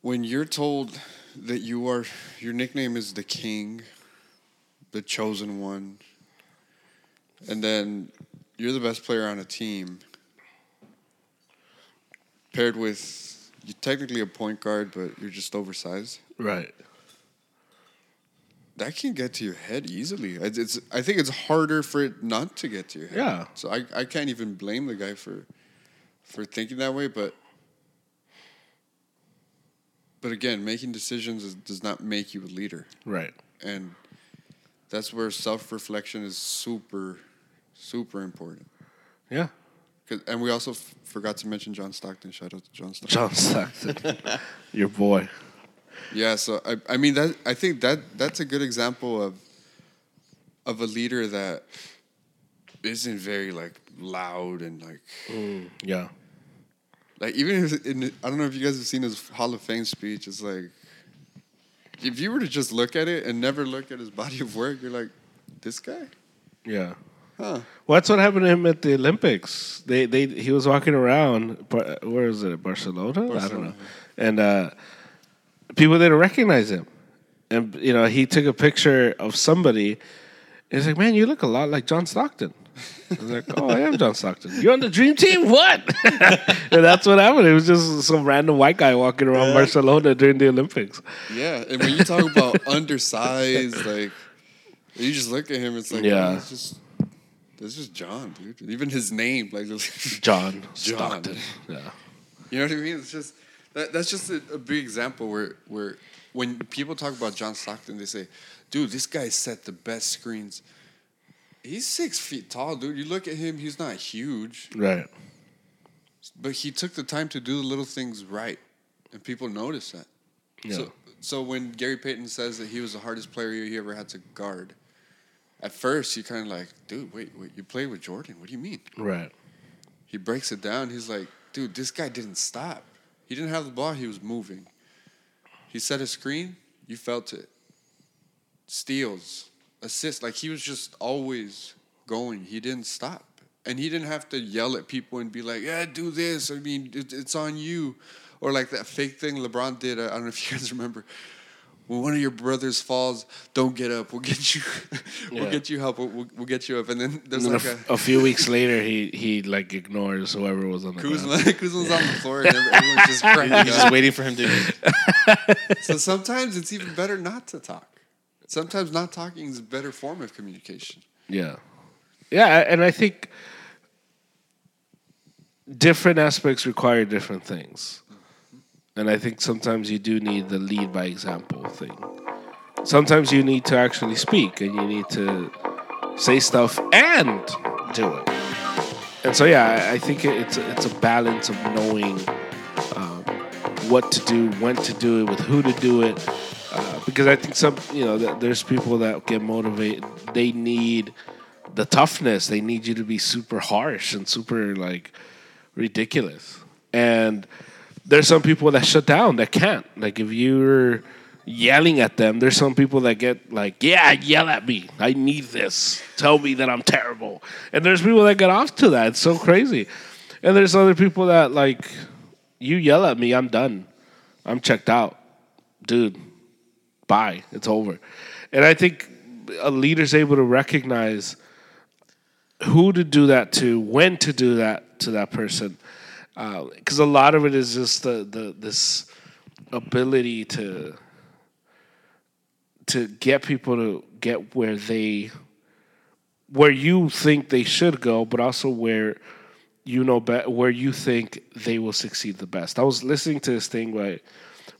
When you're told that you are your nickname is the king, the chosen one, and then you're the best player on a team, paired with you're technically a point guard, but you're just oversized. Right. That can get to your head easily. It's, it's I think it's harder for it not to get to your head. Yeah. So I, I can't even blame the guy for for thinking that way, but but again, making decisions is, does not make you a leader, Right. and that's where self reflection is super super important. Yeah. 'Cause- and we also f- forgot to mention John Stockton. Shout out to John Stockton. John Stockton, your boy. Yeah, so I, I mean that I think that that's a good example of of a leader that isn't very like loud and like mm, Yeah. like even if in, I don't know if you guys have seen his Hall of Fame speech. It's like if you were to just look at it and never look at his body of work, you're like, this guy, Yeah. huh? Well, that's what happened to him at the Olympics. They they he was walking around. Where is it? Barcelona? I don't know. And uh, people didn't recognize him. And you know, he took a picture of somebody. And he's like, "Man, you look a lot like John Stockton." I was like, "Oh, I am John Stockton. You're on the dream team? What?" and that's what happened. It was just some random white guy walking around Barcelona during the Olympics. Yeah, and when you talk about undersized, like you just look at him, it's like, Yeah. yeah, it's just. This is John, dude. Even his name, like, John, John. Stockton. Yeah. You know what I mean? It's just that, that's just a, a big example where where when people talk about John Stockton, they say, "Dude, this guy set the best screens." He's six feet tall, dude. You look at him; he's not huge, Right. but he took the time to do the little things right, and people notice that. Yeah. So, so when Gary Payton says that he was the hardest player he ever had to guard, at first you kind of like, dude, wait, wait, you played with Jordan? What do you mean? right. He breaks it down. He's like, dude, this guy didn't stop. He didn't have the ball. He was moving. He set a screen. You felt it. Steals, assists. Like he was just always going. He didn't stop. And he didn't have to yell at people and be like, yeah, do this. I mean, it, it's on you. Or like that fake thing LeBron did. I don't know if you guys remember. When one of your brothers falls, don't get up. We'll get you. we'll Yeah. get you help. We'll, we'll, we'll get you up. And then there's And like a, a, f- a few weeks later, he he like ignores whoever was on the. Kuzma, Kuzma's on the floor and every- everyone's just You're just waiting for him to. So sometimes it's even better not to talk. Sometimes not talking is a better form of communication. Yeah, yeah, and I think different aspects require different things, and I think sometimes you do need the lead by example thing. Sometimes you need to actually speak, and you need to say stuff and do it. And so, yeah, I think it's it's a balance of knowing um, what to do, when to do it, with who to do it. Because I think some, you know, there's people that get motivated. They need the toughness. They need you to be super harsh and super like ridiculous. And there's some people that shut down that can't. Like if you're yelling at them, there's some people that get like, yeah, yell at me. I need this. Tell me that I'm terrible. And there's people that get off to that. It's so crazy. And there's other people that like, you yell at me, I'm done. I'm checked out. Dude, bye. It's over. And I think a leader's able to recognize who to do that to, when to do that to that person, uh, because a lot of it is just the, the this ability to to get people to get where they where you think they should go, but also where you know be- where you think they will succeed the best. I was listening to this thing by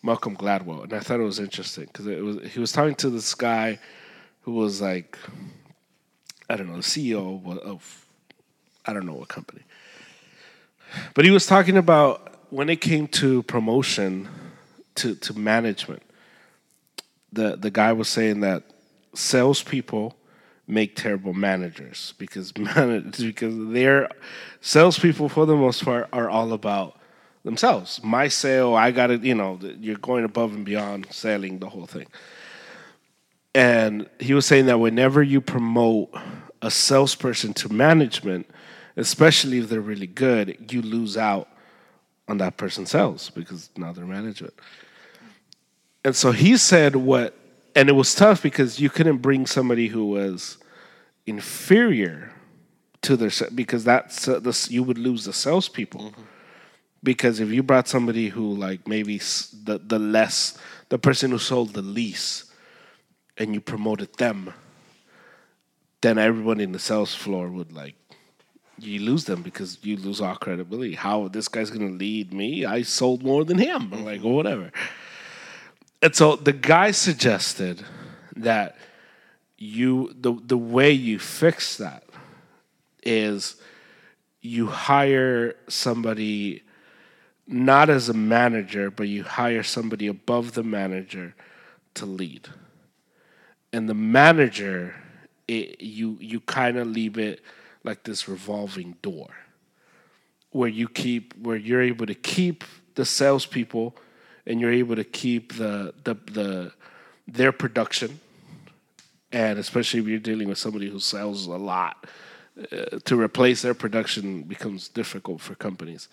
Malcolm Gladwell, and I thought it was interesting because it was he was talking to this guy who was like, I don't know, the CEO of, of I don't know what company, but he was talking about when it came to promotion to to management. The the guy was saying that salespeople make terrible managers because man, because they're salespeople for the most part are all about themselves. My sale, I got it. You know, you're going above and beyond selling the whole thing. And he was saying that whenever you promote a salesperson to management, especially if they're really good, you lose out on that person's sales because now they're management. And so he said what, and it was tough because you couldn't bring somebody who was inferior to their se- because that's uh, this you would lose the salespeople. Because if you brought somebody who like maybe the the less the person who sold the least, and you promoted them, then everyone in the sales floor would like you lose them because you lose all credibility. How this guy's gonna lead me? I sold more than him, like whatever. And so the guy suggested that you the the way you fix that is you hire somebody not as a manager, but you hire somebody above the manager to lead. And the manager, it, you you kind of leave it like this revolving door, where you keep where you're able to keep the salespeople, and you're able to keep the the the their production, and especially if you're dealing with somebody who sells a lot, uh, to replace their production becomes difficult for companies.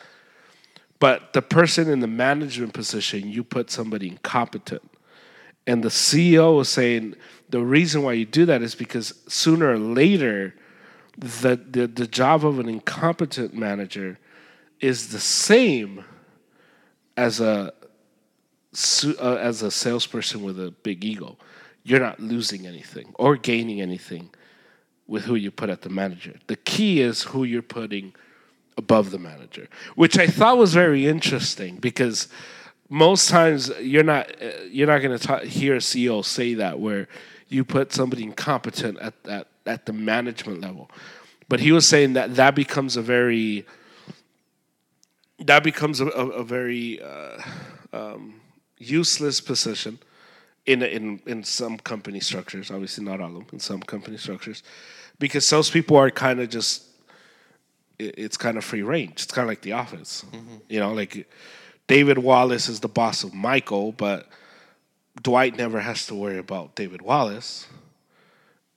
But the person in the management position, you put somebody incompetent. And the CEO is saying the reason why you do that is because sooner or later, the, the, the job of an incompetent manager is the same as a uh, as a salesperson with a big ego. You're not losing anything or gaining anything with who you put at the manager. The key is who you're putting above the manager, which I thought was very interesting because most times you're not you're not going to hear a CEO say that where you put somebody incompetent at at at the management level. But he was saying that that becomes a very that becomes a, a, a very uh, um, useless position in in in some company structures. Obviously, not all of them. In some company structures, because salespeople are kind of just it- it's kind of free range. It's kind of like The Office. You know, like David Wallace is the boss of Michael, but Dwight never has to worry about David Wallace.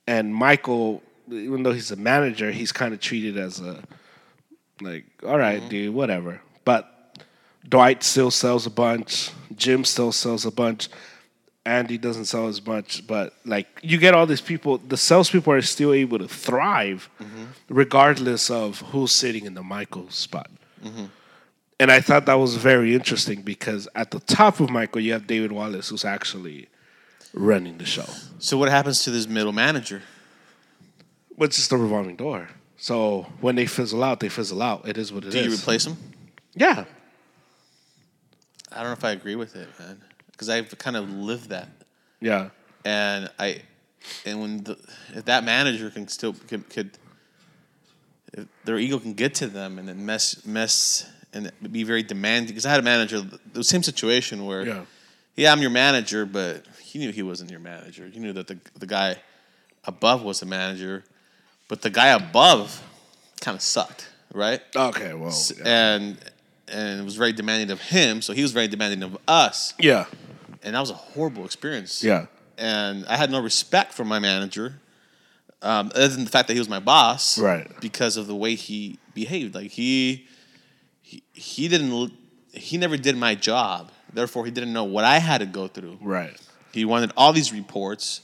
And Michael, even though he's a manager, he's kind of treated as a like, all right, mm-hmm. dude, whatever. But Dwight still sells a bunch. Jim still sells a bunch. Andy doesn't sell as much, but like you get all these people, the salespeople are still able to thrive mm-hmm. regardless of who's sitting in the Michael spot. Mm-hmm. And I thought that was very interesting because at the top of Michael, you have David Wallace, who's actually running the show. So what happens to this middle manager? But it's just a revolving door. So when they fizzle out, they fizzle out. It is what it is. Do you replace them? Yeah. I don't know if I agree with it, man, because I've kind of lived that, Yeah. and I, and when the if that manager can still could, could if their ego can get to them and then mess mess and be very demanding. Because I had a manager, the same situation where, Yeah. yeah, I'm your manager, but he knew he wasn't your manager. You knew that the the guy above was the manager, but the guy above kind of sucked, right? Okay, well. Yeah. and and it was very demanding of him. So he was very demanding of us, yeah. And that was a horrible experience. Yeah. and I had no respect for my manager, um, other than the fact that he was my boss, Right. Because of the way he behaved, like he he he didn't he never did my job. Therefore, he didn't know what I had to go through. Right. He wanted all these reports.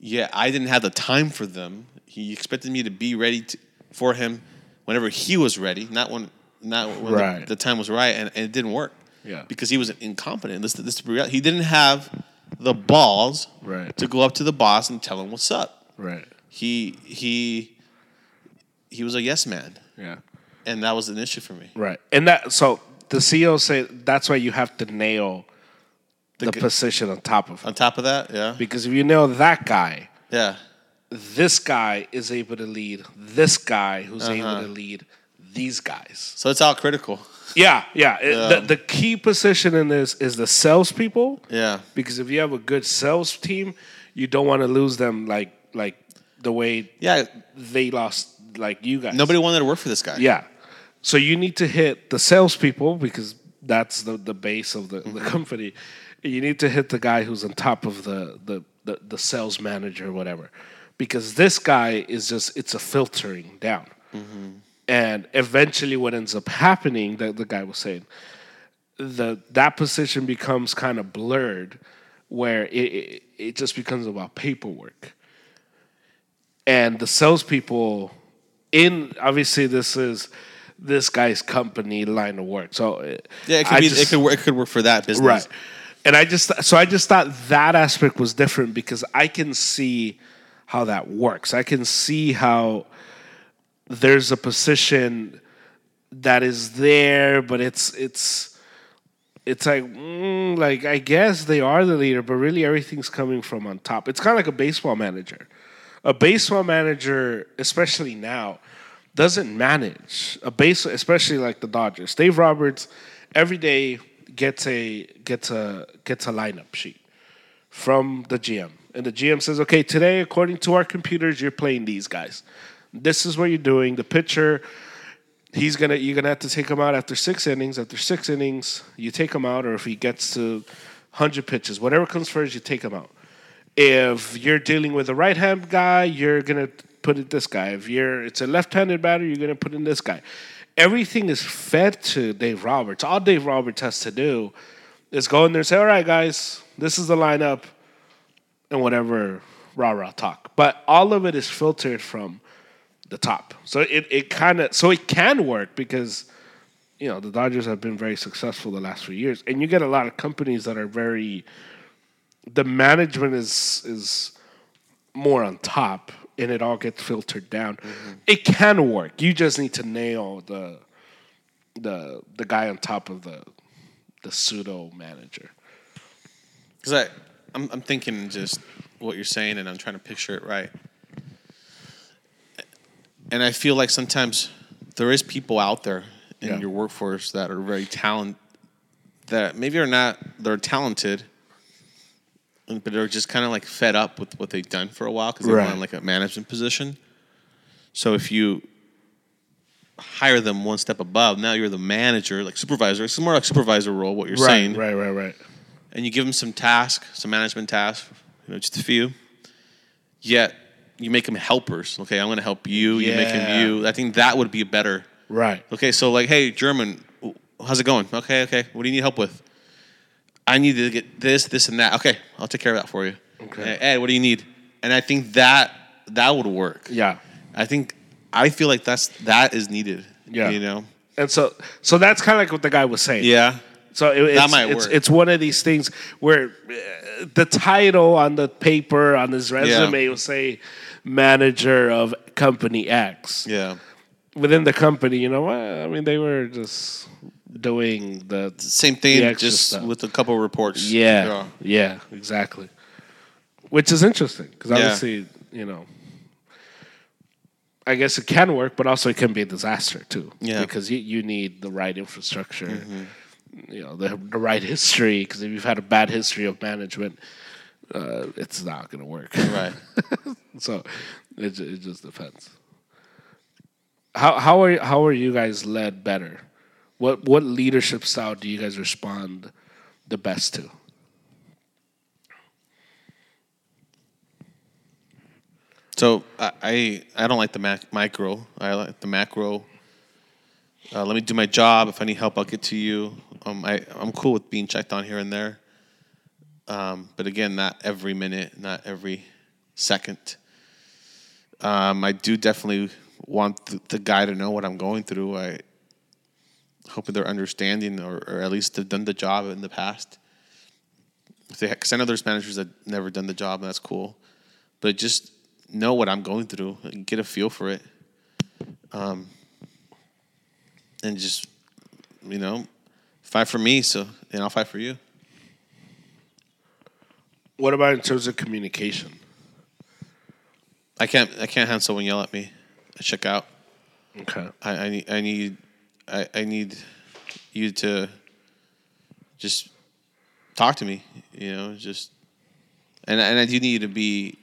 Yeah, I didn't have the time for them. He expected me to be ready to, for him whenever he was ready, not when not when the- the, time was right, and, and it didn't work. Yeah. because he was incompetent. This, this reality. He didn't have the balls Right. to go up to the boss and tell him what's up. Right. He he he was a yes man, Yeah. and that was an issue for me. Right. And that so the CEO say that's why you have to nail the, g- position on top of him. On top of that, yeah, Because if you nail that guy, yeah, this guy is able to lead this guy who's Uh-huh. able to lead these guys. so it's all critical. Yeah, yeah. It- the, the key position in this is the salespeople. Yeah, Because if you have a good sales team, you don't want to lose them like like the way yeah. they lost like you guys. Nobody wanted to work for this guy. Yeah. So you need to hit the salespeople because That's the, the base of the, the mm-hmm. company. You need to hit the guy who's on top of the, the, the, the sales manager or whatever. Because this guy is just, it's a filtering down. Mm-hmm. And eventually, what ends up happening, that the guy was saying, the that position becomes kind of blurred, where it, it it just becomes about paperwork, and the salespeople in obviously this is this guy's company line of work. So uh, Yeah, it could I be. it could work. It could work for that business. Right. And I just so I just thought that aspect was different because I can see how that works. I can see how there's a position that is there, but it's it's it's like mm, like I guess they are the leader, but really everything's coming from on top. It's kind of like a baseball manager. A baseball manager, especially now, doesn't manage a base, especially like the Dodgers. Dave Roberts every day gets a gets a gets a lineup sheet from the GM, and the GM says, "Okay, today, according to our computers, you're playing these guys. This is what you're doing. The pitcher." He's gonna. You're gonna have to take him out after six innings. After six innings, you take him out, or if he gets to hundred pitches, whatever comes first, you take him out. If you're dealing with a right-hand guy, you're gonna put in this guy. If you're it's a left-handed batter, you're gonna put in this guy. Everything is fed to Dave Roberts. All Dave Roberts has to do is go in there and say, "All right, guys, this is the lineup," and whatever rah rah talk. But all of it is filtered from the top, so it it kind of so it can work because you know the Dodgers have been very successful the last few years, and you get a lot of companies that are very the management is is more on top and it all gets filtered down. Mm-hmm. It can work. You just need to nail the the the guy on top of the the pseudo manager. Because I, I'm, I'm thinking just what you're saying, and I'm trying to picture it right. And I feel like sometimes there is people out there in Yeah. your workforce that are very talent, that maybe are not they're talented, but they're just kind of like fed up with what they've done for a while because they Right. want like a management position. So if you hire them one step above, now you're the manager, like supervisor. It's more like supervisor role. What you're saying, right, right, right. and you give them some task, some management tasks, you know, just a few. Yet you make them helpers. Okay, I'm going to help you. You make Yeah. them you. I think that would be better. Right. Okay, so like, hey, German, how's it going? Okay, okay. What do you need help with? I need to get this, this, and that. Okay, I'll take care of that for you. Okay. Hey, Ed, what do you need? And I think that that would work. Yeah. I think I feel like that's that is needed. Yeah. You know. And so so that's kind of like what the guy was saying. Yeah. So it, it's, might it's, work. it's one of these things where the title on the paper on his resume will say manager of company X. Yeah. Within the company, you know what? I mean, they were just doing the Same thing, The just stuff. with a couple reports. yeah, yeah, exactly. Which is interesting because Yeah. obviously, you know, I guess it can work, but also it can be a disaster too. Yeah. Mm-hmm. because you, you need the right infrastructure, you know, the, the right history. Because if you've had a bad history of management, uh, it's not going to work. Right. so it it just depends. How how are how are you guys led better? What what leadership style do you guys respond the best to? So I I, I don't like the mac- micro. I like the macro. Uh, let me do my job. If I need help, I'll get to you. Um, I I'm cool with being checked on here and there. Um, but again, not every minute, not every second. Um, I do definitely want the, the guy to know what I'm going through. I hope they're understanding, or, or at least they've done the job in the past. Because I know there's managers that never done the job, and that's cool. But just know what I'm going through, and get a feel for it, um, and just you know, fight for me. So, and I'll fight for you. What about in terms of communication? I can't I can't have someone yell at me. I check out. Okay. I, I need I need I, I need you to just talk to me. You know, just and and I do need you to be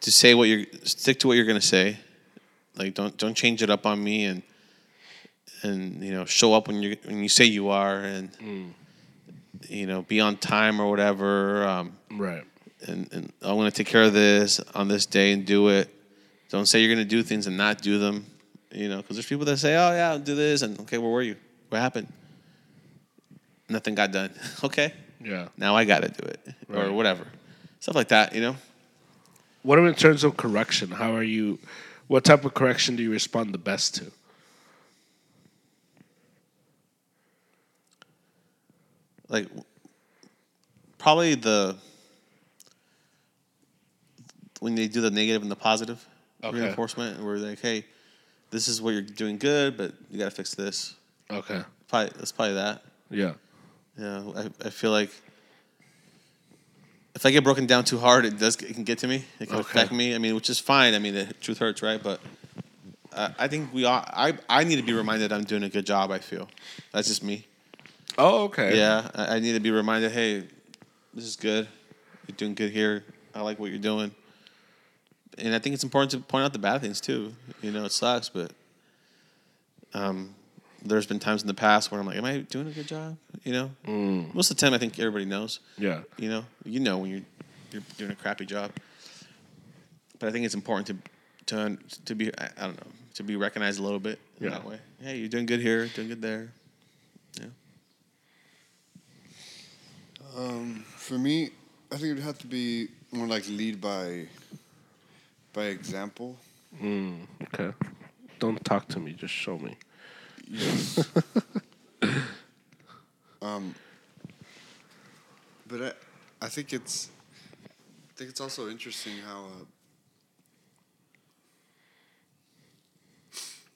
to say what you're stick to what you're gonna say. Like don't don't change it up on me and and you know show up when you when you say you are and you know be on time or whatever. Um, Right. and, and I'm going to take care of this on this day and do it. Don't say you're going to do things and not do them. You know, because there's people that say, "Oh yeah, I'll do this," and okay, where were you? What happened? Nothing got done. okay, Yeah. now I got to do it Right. or whatever, stuff like that. You know, What in terms of correction? How are you? What type of correction do you respond the best to? Like probably the when they do the negative and the positive Okay. reinforcement, where they're like, "Hey, this is what you're doing good, but you got to fix this." Okay. Probably that's probably that. Yeah. Yeah, I, I feel like if I get broken down too hard, it does it can get to me. It can Okay. affect me. I mean, which is fine. I mean, the truth hurts, right? But uh, I think we all. I I need to be reminded I'm doing a good job. I feel that's just me. Oh, okay. Yeah, I, I need to be reminded. Hey, this is good. You're doing good here. I like what you're doing. And I think it's important to point out the bad things too. You know, it sucks, but um, there's been times in the past where I'm like, "Am I doing a good job?" You know, Mm. most of the time I think everybody knows. Yeah. You know, you know when you're you're doing a crappy job. But I think it's important to to to be I, I don't know to be recognized a little bit in Yeah. that way. Hey, you're doing good here, doing good there. Yeah. Um, for me, I think it would have to be more like lead by by example. Mm, okay. Don't talk to me. Just show me. Yes. um, but I, I think it's, I think it's also interesting how, uh,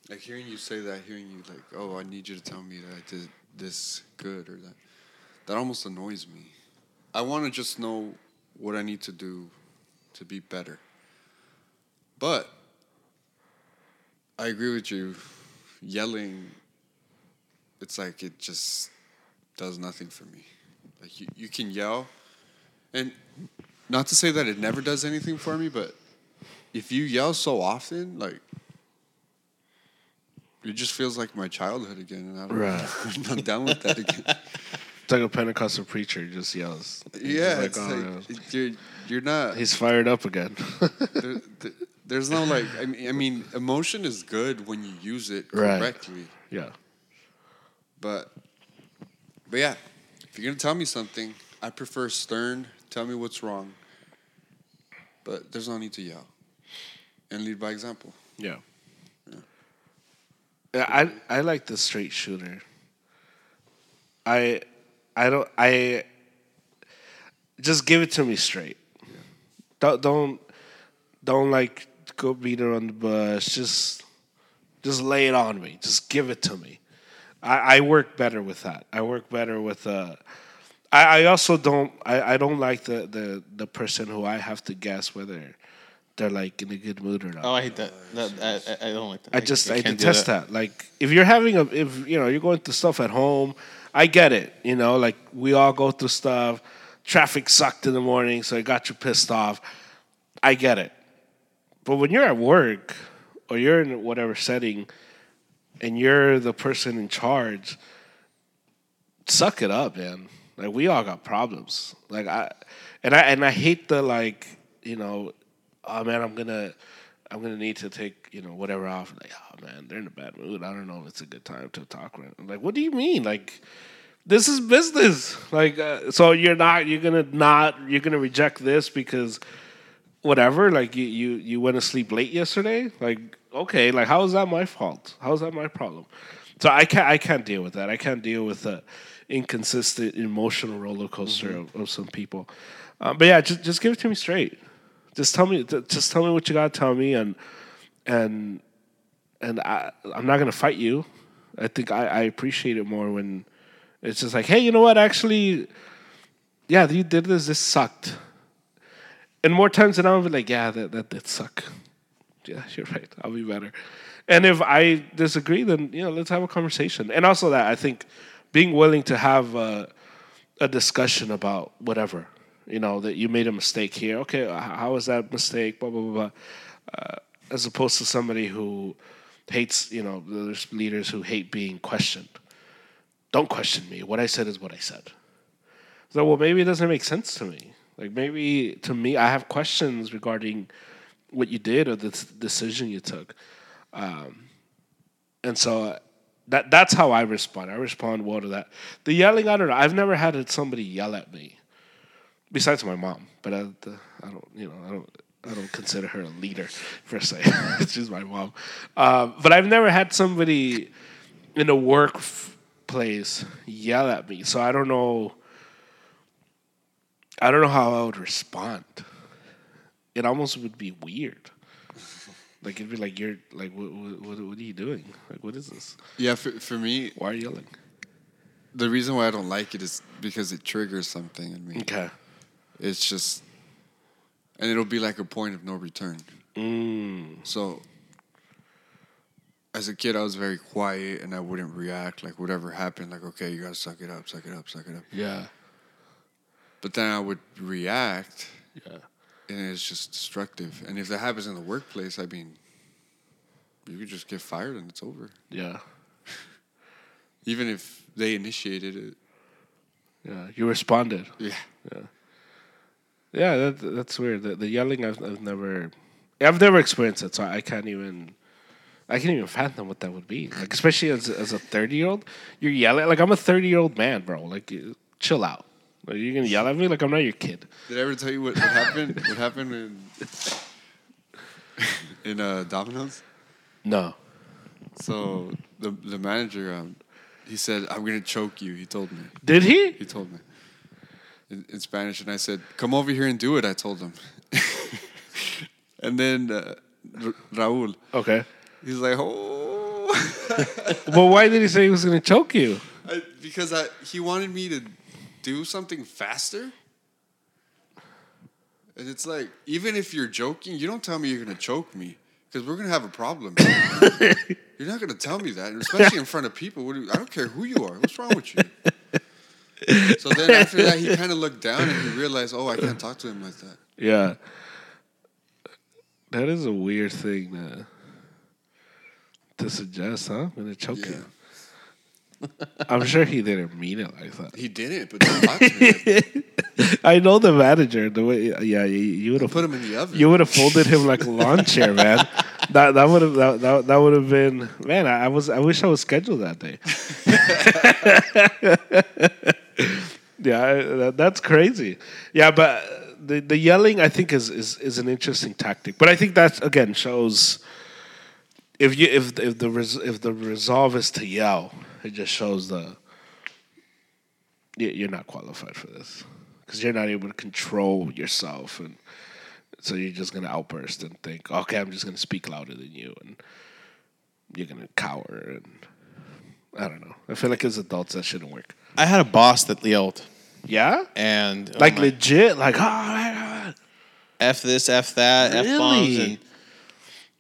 like hearing you say that, hearing you like, oh, I need you to tell me that I did this good or that, that almost annoys me. I want to just know what I need to do to be better. But I agree with you. Yelling, it's like it just does nothing for me. Like you, you can yell, and not to say that it never does anything for me, but if you yell so often, like it just feels like my childhood again, and I don't, Right. I'm not down with that again. It's like a Pentecostal preacher just yells. Yeah, like, it's "Oh, like yeah." you're you're not. He's fired up again. there, there- there's no like. I mean, I mean, emotion is good when you use it Right. correctly. yeah. But but yeah, if you're gonna tell me something, I prefer stern. Tell me what's wrong. But there's no need to yell. And lead by example. Yeah. Yeah, I I like the straight shooter. I I don't I just give it to me straight. Don't don't don't like go beat her on the bush. Just just lay it on me. Just give it to me. I, I work better with that. I work better with uh I, I also don't I, I don't like the, the, the person who I have to guess whether they're like in a good mood or not. Oh, I hate that. that I, I- I don't like that. I just I, do detest that. Like if you're having a if you know you're going to stuff at home, I get it. You know, like we all go through stuff. Traffic sucked in the morning, so it got you pissed off. I get it. But when you're at work or you're in whatever setting and you're the person in charge, suck it up, man. Like we all got problems. Like I and I and I hate the like, you know, oh man, I'm gonna I'm gonna need to take, you know, whatever off. Like, oh man, they're in a bad mood. I don't know if it's a good time to talk right. I'm like, what do you mean? Like this is business. Like uh, so you're not you're gonna not you're gonna reject this because whatever, like you you you went to sleep late yesterday? Like okay, like how is that my fault? How is that my problem? So I can't I can't deal with that. I can't deal with the inconsistent emotional roller coaster of, of some people. Um, but yeah, just just give it to me straight. Just tell me just tell me what you got to tell me and and and I I'm not gonna fight you. I think I, I appreciate it more when it's just like, hey, you know what? Actually, yeah, you did this. This sucked. And more times than not, I'll be like, yeah, that, that did suck. Yeah, you're right. I'll be better. And if I disagree, then you know, let's have a conversation. And also that I think being willing to have a, a discussion about whatever, you know, that you made a mistake here. Okay, how was that mistake? Blah blah blah. blah. Uh, as opposed to somebody who hates you know there's leaders who hate being questioned. Don't question me. What I said is what I said. So well, maybe it doesn't make sense to me. Like maybe to me, I have questions regarding what you did or the s- decision you took, um, and so that that's how I respond. I respond well to that. The yelling, I don't know. I've never had somebody yell at me, besides my mom. But I, the, I don't, you know, I don't. I don't consider her a leader per se. She's my mom. Um, but I've never had somebody in a workplace yell at me. So I don't know. I don't know how I would respond. It almost would be weird. Like it'd be like you're like what what, what what are you doing? Like what is this? Yeah, for, for me, Why are you yelling? the reason why I don't like it is because it triggers something in me. Okay. It's just, and it'll be like a point of no return. Mm. So, as a kid, I was very quiet and I wouldn't react. Like whatever happened, like okay, you gotta suck it up, suck it up, suck it up. Yeah. But then I would react, Yeah. and it's just destructive. And if that happens in the workplace, I mean, you could just get fired and it's over. Yeah. Even if they initiated it. Yeah. You responded. Yeah. Yeah, that, that's weird. The, the yelling, I've, I've never, I've never experienced it, so I can't even, I can't even fathom what that would be. Like, especially as as a thirty year old, you're yelling. Like, I'm a thirty year old man, bro. Like, chill out. Like, you're gonna yell at me like I'm not your kid. Did I ever tell you what, what happened? what happened in in uh, Domino's? No. So the the manager, um, he said, "I'm gonna choke you." He told me. Did he? He told me in, in Spanish, and I said, "Come over here and do it." I told him. and then uh, R- Raúl, Okay. he's like, "Oh," Well, why did he say he was gonna choke you? I, because I, he wanted me to do something faster. And it's like, even if you're joking, you don't tell me you're gonna choke me because we're gonna have a problem. you're not gonna tell me that, and especially in front of people. What do, I don't care who you are. What's wrong with you? So then after that, he kind of looked down and he realized, oh, I can't talk to him like that. Yeah. That is a weird thing to, to suggest, huh? I'm gonna choke Yeah. you. I'm sure he didn't mean it like that. He didn't, but don't talk to me. I know the manager. The way, yeah, you, you would have Put him in the oven. You would have folded him like a lawn chair, man. That that would have that, that, that would have been man. I, I was I wish I was scheduled that day. yeah, that, that's crazy. Yeah, but the the yelling I think is, is is an interesting tactic. But I think that again shows if you if if the res, if the resolve is to yell, it just shows the you- you're not qualified for this because you're not able to control yourself and so you're just gonna outburst and think, okay, I'm just gonna speak louder than you, and you're gonna cower, and I don't know. I feel like as adults that shouldn't work. I had a boss that yelled, Yeah, and oh like my- legit, like oh my god, f this, f that, f bombs, Really? and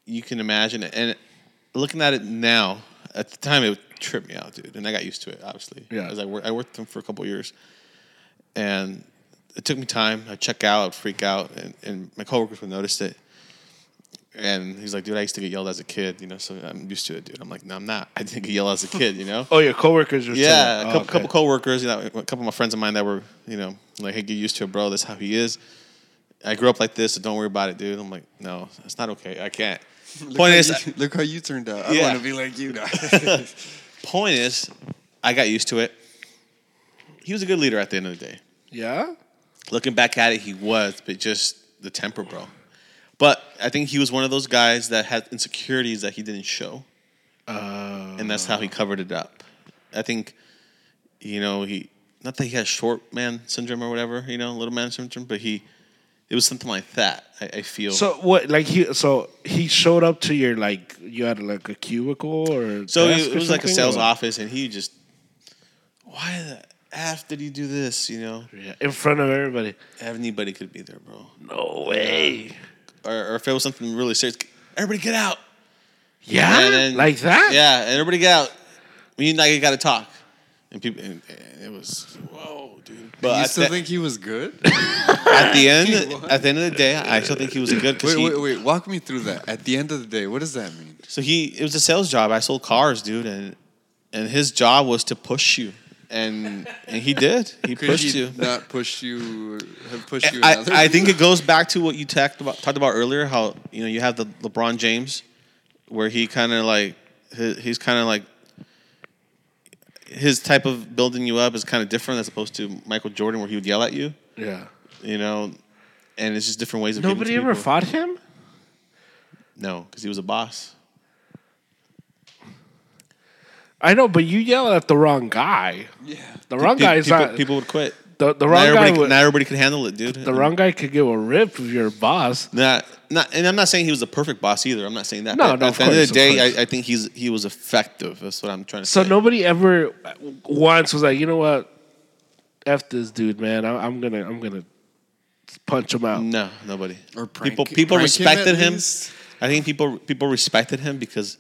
you can imagine it. And looking at it now, at the time, it would trip me out, dude. And I got used to it, obviously. Yeah. As I worked, I worked with him for a couple of years, and it took me time. I check out, I'd freak out, and, and my coworkers would notice it. And he's like, dude, I used to get yelled as a kid, you know, so I'm used to it, dude. I'm like, no, I'm not. I didn't get yelled as a kid, you know? oh your coworkers are Yeah, saying, a oh, couple, okay. couple coworkers, you know, a couple of my friends of mine that were, you know, like, hey, get used to it, bro. That's how he is. I grew up like this, so don't worry about it, dude. I'm like, no, it's not okay. I can't. Look Point how is, you- look how you turned out. I want to be like you now. point is, I got used to it. He was a good leader at the end of the day. yeah, Looking back at it, he was, but just the temper, bro. But I think he was one of those guys that had insecurities that he didn't show. uh, and that's how he covered it up. I think, you know, he not that he had short man syndrome or whatever, you know, little man syndrome, but he it was something like that. I, I feel. So what? Like he? So he showed up to your like you had like a cubicle or so desk it, was like a sales or- office, and he just, why the f did he do this? You know, Yeah, in front of everybody. anybody could be there, bro. No way. Or, or if it was something really serious, everybody get out. Yeah, And then- like that. Yeah, and everybody get out. Me and I got to talk. and people, and, and it was whoa, dude. But But you still the, think he was good? at the end, at the end of the day, I still think he was good because wait, he. wait, wait. Walk me through that. At the end of the day, what does that mean? So he, it was a sales job. I sold cars, dude, and and his job was to push you, and and he did. He Could pushed he you. not push you? Have pushed you? I, other I think it goes back to what you talked about talked about earlier. How you know you have the LeBron James, where he kind of like he- he's kind of like his type of building you up is kind of different as opposed to Michael Jordan, where he would yell at you. Yeah. You know, and it's just different ways of. getting Nobody to ever people. fought him. No, because he was a boss. I know, but you yell at the wrong guy. Yeah. The wrong Pe- guy is people, not. people would quit. the, the wrong everybody, guy. could, Would, not everybody could handle it, dude. the wrong guy could give a rip if you're a boss. Not, not, and I'm not saying he was the perfect boss either. I'm not saying that. No, But no, At of the end course, of of the day, course. I, I think he's he was effective. That's what I'm trying to So say. So nobody ever once was like, you know what, f this dude, man. I, I'm gonna I'm gonna punch him out. No, nobody. Or prank- people people prank him respected him. least? I think people people respected him because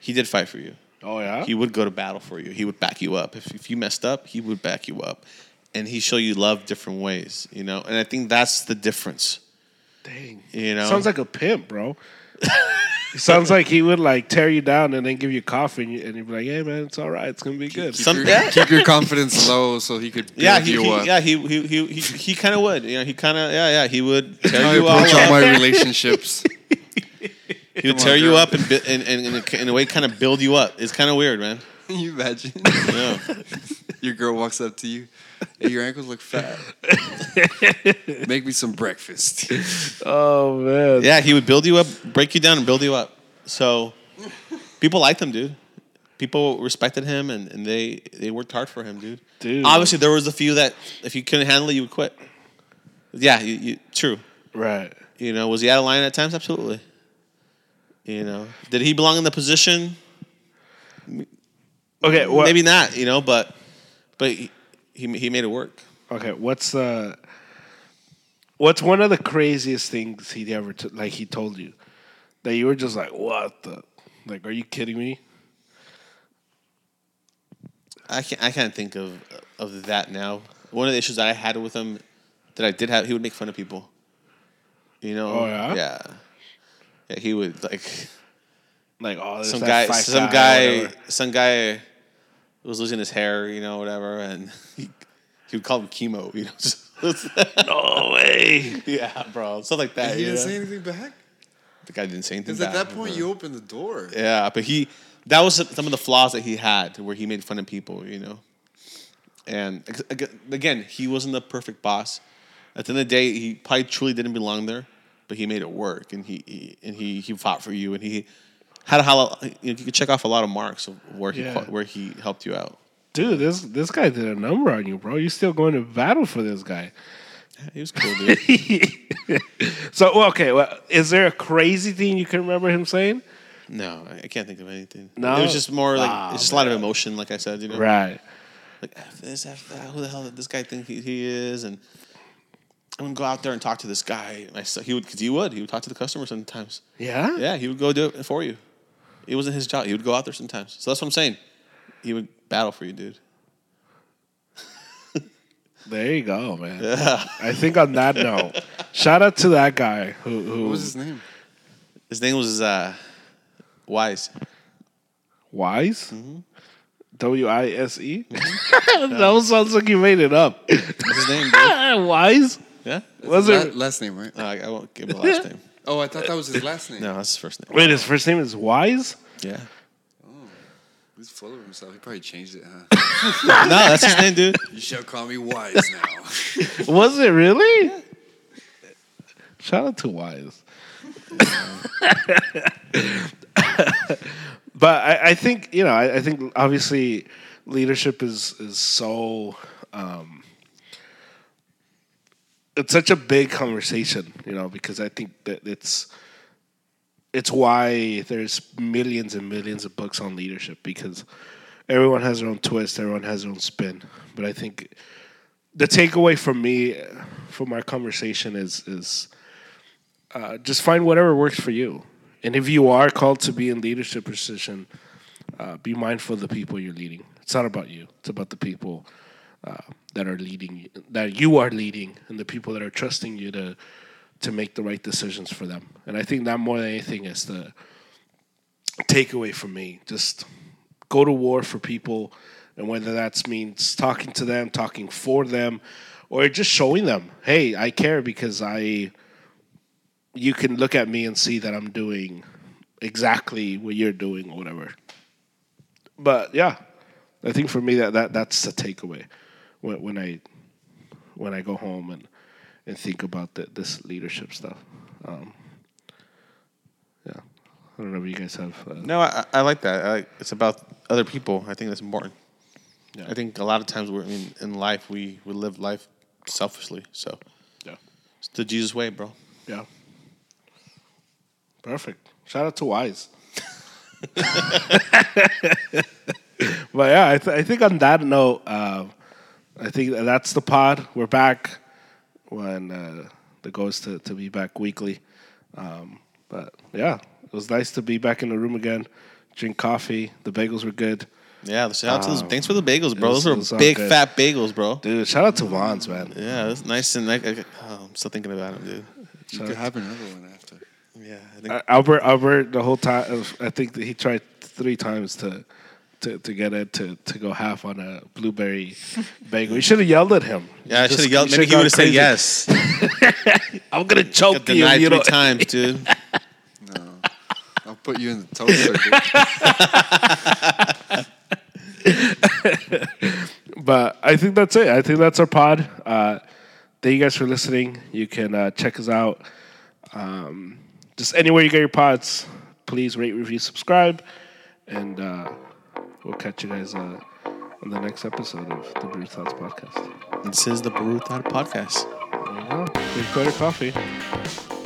he did fight for you. Oh yeah. He would go to battle for you. He would back you up. If, if you messed up, he would back you up, and he show you love different ways. You know, and I think that's the difference. Dang. You know, Sounds like a pimp, bro. Sounds like he would like tear you down and then give you coffee and, you, and you'd be like, "Hey man, it's all right. It's gonna be good." Keep, Some- your, yeah. keep your confidence low so he could yeah, he, you he up. yeah he he he he, he kind of would. You know, he kind of yeah yeah he would tear you all approach all up. my relationships. He would tear on, you up and, bi- and, and, and in a- in a way kind of build you up. It's kind of weird, man. Can you imagine? Yeah. Your girl walks up to you. Hey, your ankles look fat. Make me some breakfast. Oh man. Yeah, he would build you up, break you down, and build you up. So people liked him, dude. People respected him, and, and they they worked hard for him, dude. Dude. Obviously, there was a few that if you couldn't handle it, you would quit. Yeah, you, you, true. Right. You know, was he out of line at times? Absolutely. You know, did he belong in the position? Okay. What, Maybe not. You know, but but he he, he made it work. Okay. What's uh What's one of the craziest things he ever t- like he told you that you were just like, "What the? Like, are you kidding me?" I can't I can't think of of that now. One of the issues that I had with him that I did have, he would make fun of people. You know? Oh, yeah? Yeah. Yeah, he would like Like, oh, some guy some guy or guy whatever. some guy was losing his hair, you know, whatever, and he, he would call him chemo, you know. just- No way. yeah, bro. Stuff like that. he didn't know? say anything back. the guy didn't say anything. Because at that point, but- you opened the door. Yeah, but he that was some of the flaws that he had where he made fun of people, you know. And ag- ag- again, he wasn't the perfect boss. At the end of the day, he probably truly didn't belong there, but he made it work, and he, he and he he fought for you, and he had a hol- you, know, you could check off a lot of marks of where he Yeah. where he helped you out. Dude, this this guy did a number on you, bro. You're still going to battle for this guy. Yeah, he was cool, dude. So, well, okay, well, is there a crazy thing you can remember him saying? no, I can't think of anything. No? it was just more like Ah, it's just a lot of emotion, like I said, you know. Right. like F this, F that. Who the hell did this guy think he, he is? And I'm gonna go out there and talk to this guy. And I said he would, cause he would. He would talk to the customer sometimes. Yeah? Yeah, he would go do it for you. It wasn't his job. He would go out there sometimes. So that's what I'm saying. He would battle for you, dude. There you go, man. I think on that note, shout out to that guy who who What was his name? His name was uh, Wise. Wise. Mm-hmm. W I S E. That sounds like you made it up. What's his name? Dude? Wise. Yeah. Was La- it? last name, right? No, I, I won't give him the last name. Oh, I thought that was his last name. No, that's his first name. Wait, his first name is Wise. Yeah. Oh. He's full of himself. He probably changed it, huh? No, that's his name, dude. you shall call me wise now. Was it really? Shout out to Wise. but I, I think you know. I, I think obviously leadership is is so. Um, it's such a big conversation, you know, because I think that it's it's why there's millions and millions of books on leadership because everyone has their own twist, everyone has their own spin. But I think the takeaway from me from our conversation is is uh, just find whatever works for you. And if you are called to be in leadership position, uh, be mindful of the people you're leading. It's not about you. It's about the people uh, that are leading that you are leading, and the people that are trusting you to to make the right decisions for them. And I think that more than anything is the takeaway from me. Just go to war for people, and whether that means talking to them, talking for them, or just showing them, hey, I care because I. You can look at me and see that I'm doing exactly what you're doing or whatever. But yeah, I think for me that, that that's the takeaway when, when I when I go home and and think about the, this leadership stuff. Um, yeah, I don't know if you guys have. Uh, No, I, I like that. I like, it's about other people. I think that's important. Yeah. I think a lot of times we're in, in life we, we live life selfishly. So Yeah. it's the Jesus way, bro. Yeah. Perfect. Shout out to Wise. but yeah, I, th- I think on that note, uh, I think that's the pod. We're back when uh, the goal is to, to be back weekly. Um, but yeah, it was nice to be back in the room again. Drink coffee. The bagels were good. Yeah, shout out to those. Um, Thanks for the bagels, bro. it was- Those was are all big good. fat bagels, bro. Dude, shout out to Vons, man. Yeah, that's nice and like. I- oh, I'm still thinking about them, dude. You could have another one after. Yeah, I think Uh, Albert, Albert, the whole time, I think that he tried three times to to, to get it to, to go half on a blueberry bagel. You should have yelled at him. Yeah, I should have yelled. you Maybe he should've would have said yes. I'm gonna choke Got you. denied You three know? times, dude. No, I'll put you in the toaster. But I think that's it. I think that's our pod. Uh, thank you guys for listening. You can uh, check us out um, just anywhere you get your pods. Please rate, review, subscribe, and uh, we'll catch you guys uh, on the next episode of the Brew Thoughts podcast. This is the Brew Thought Podcast. There you go. Drink better coffee.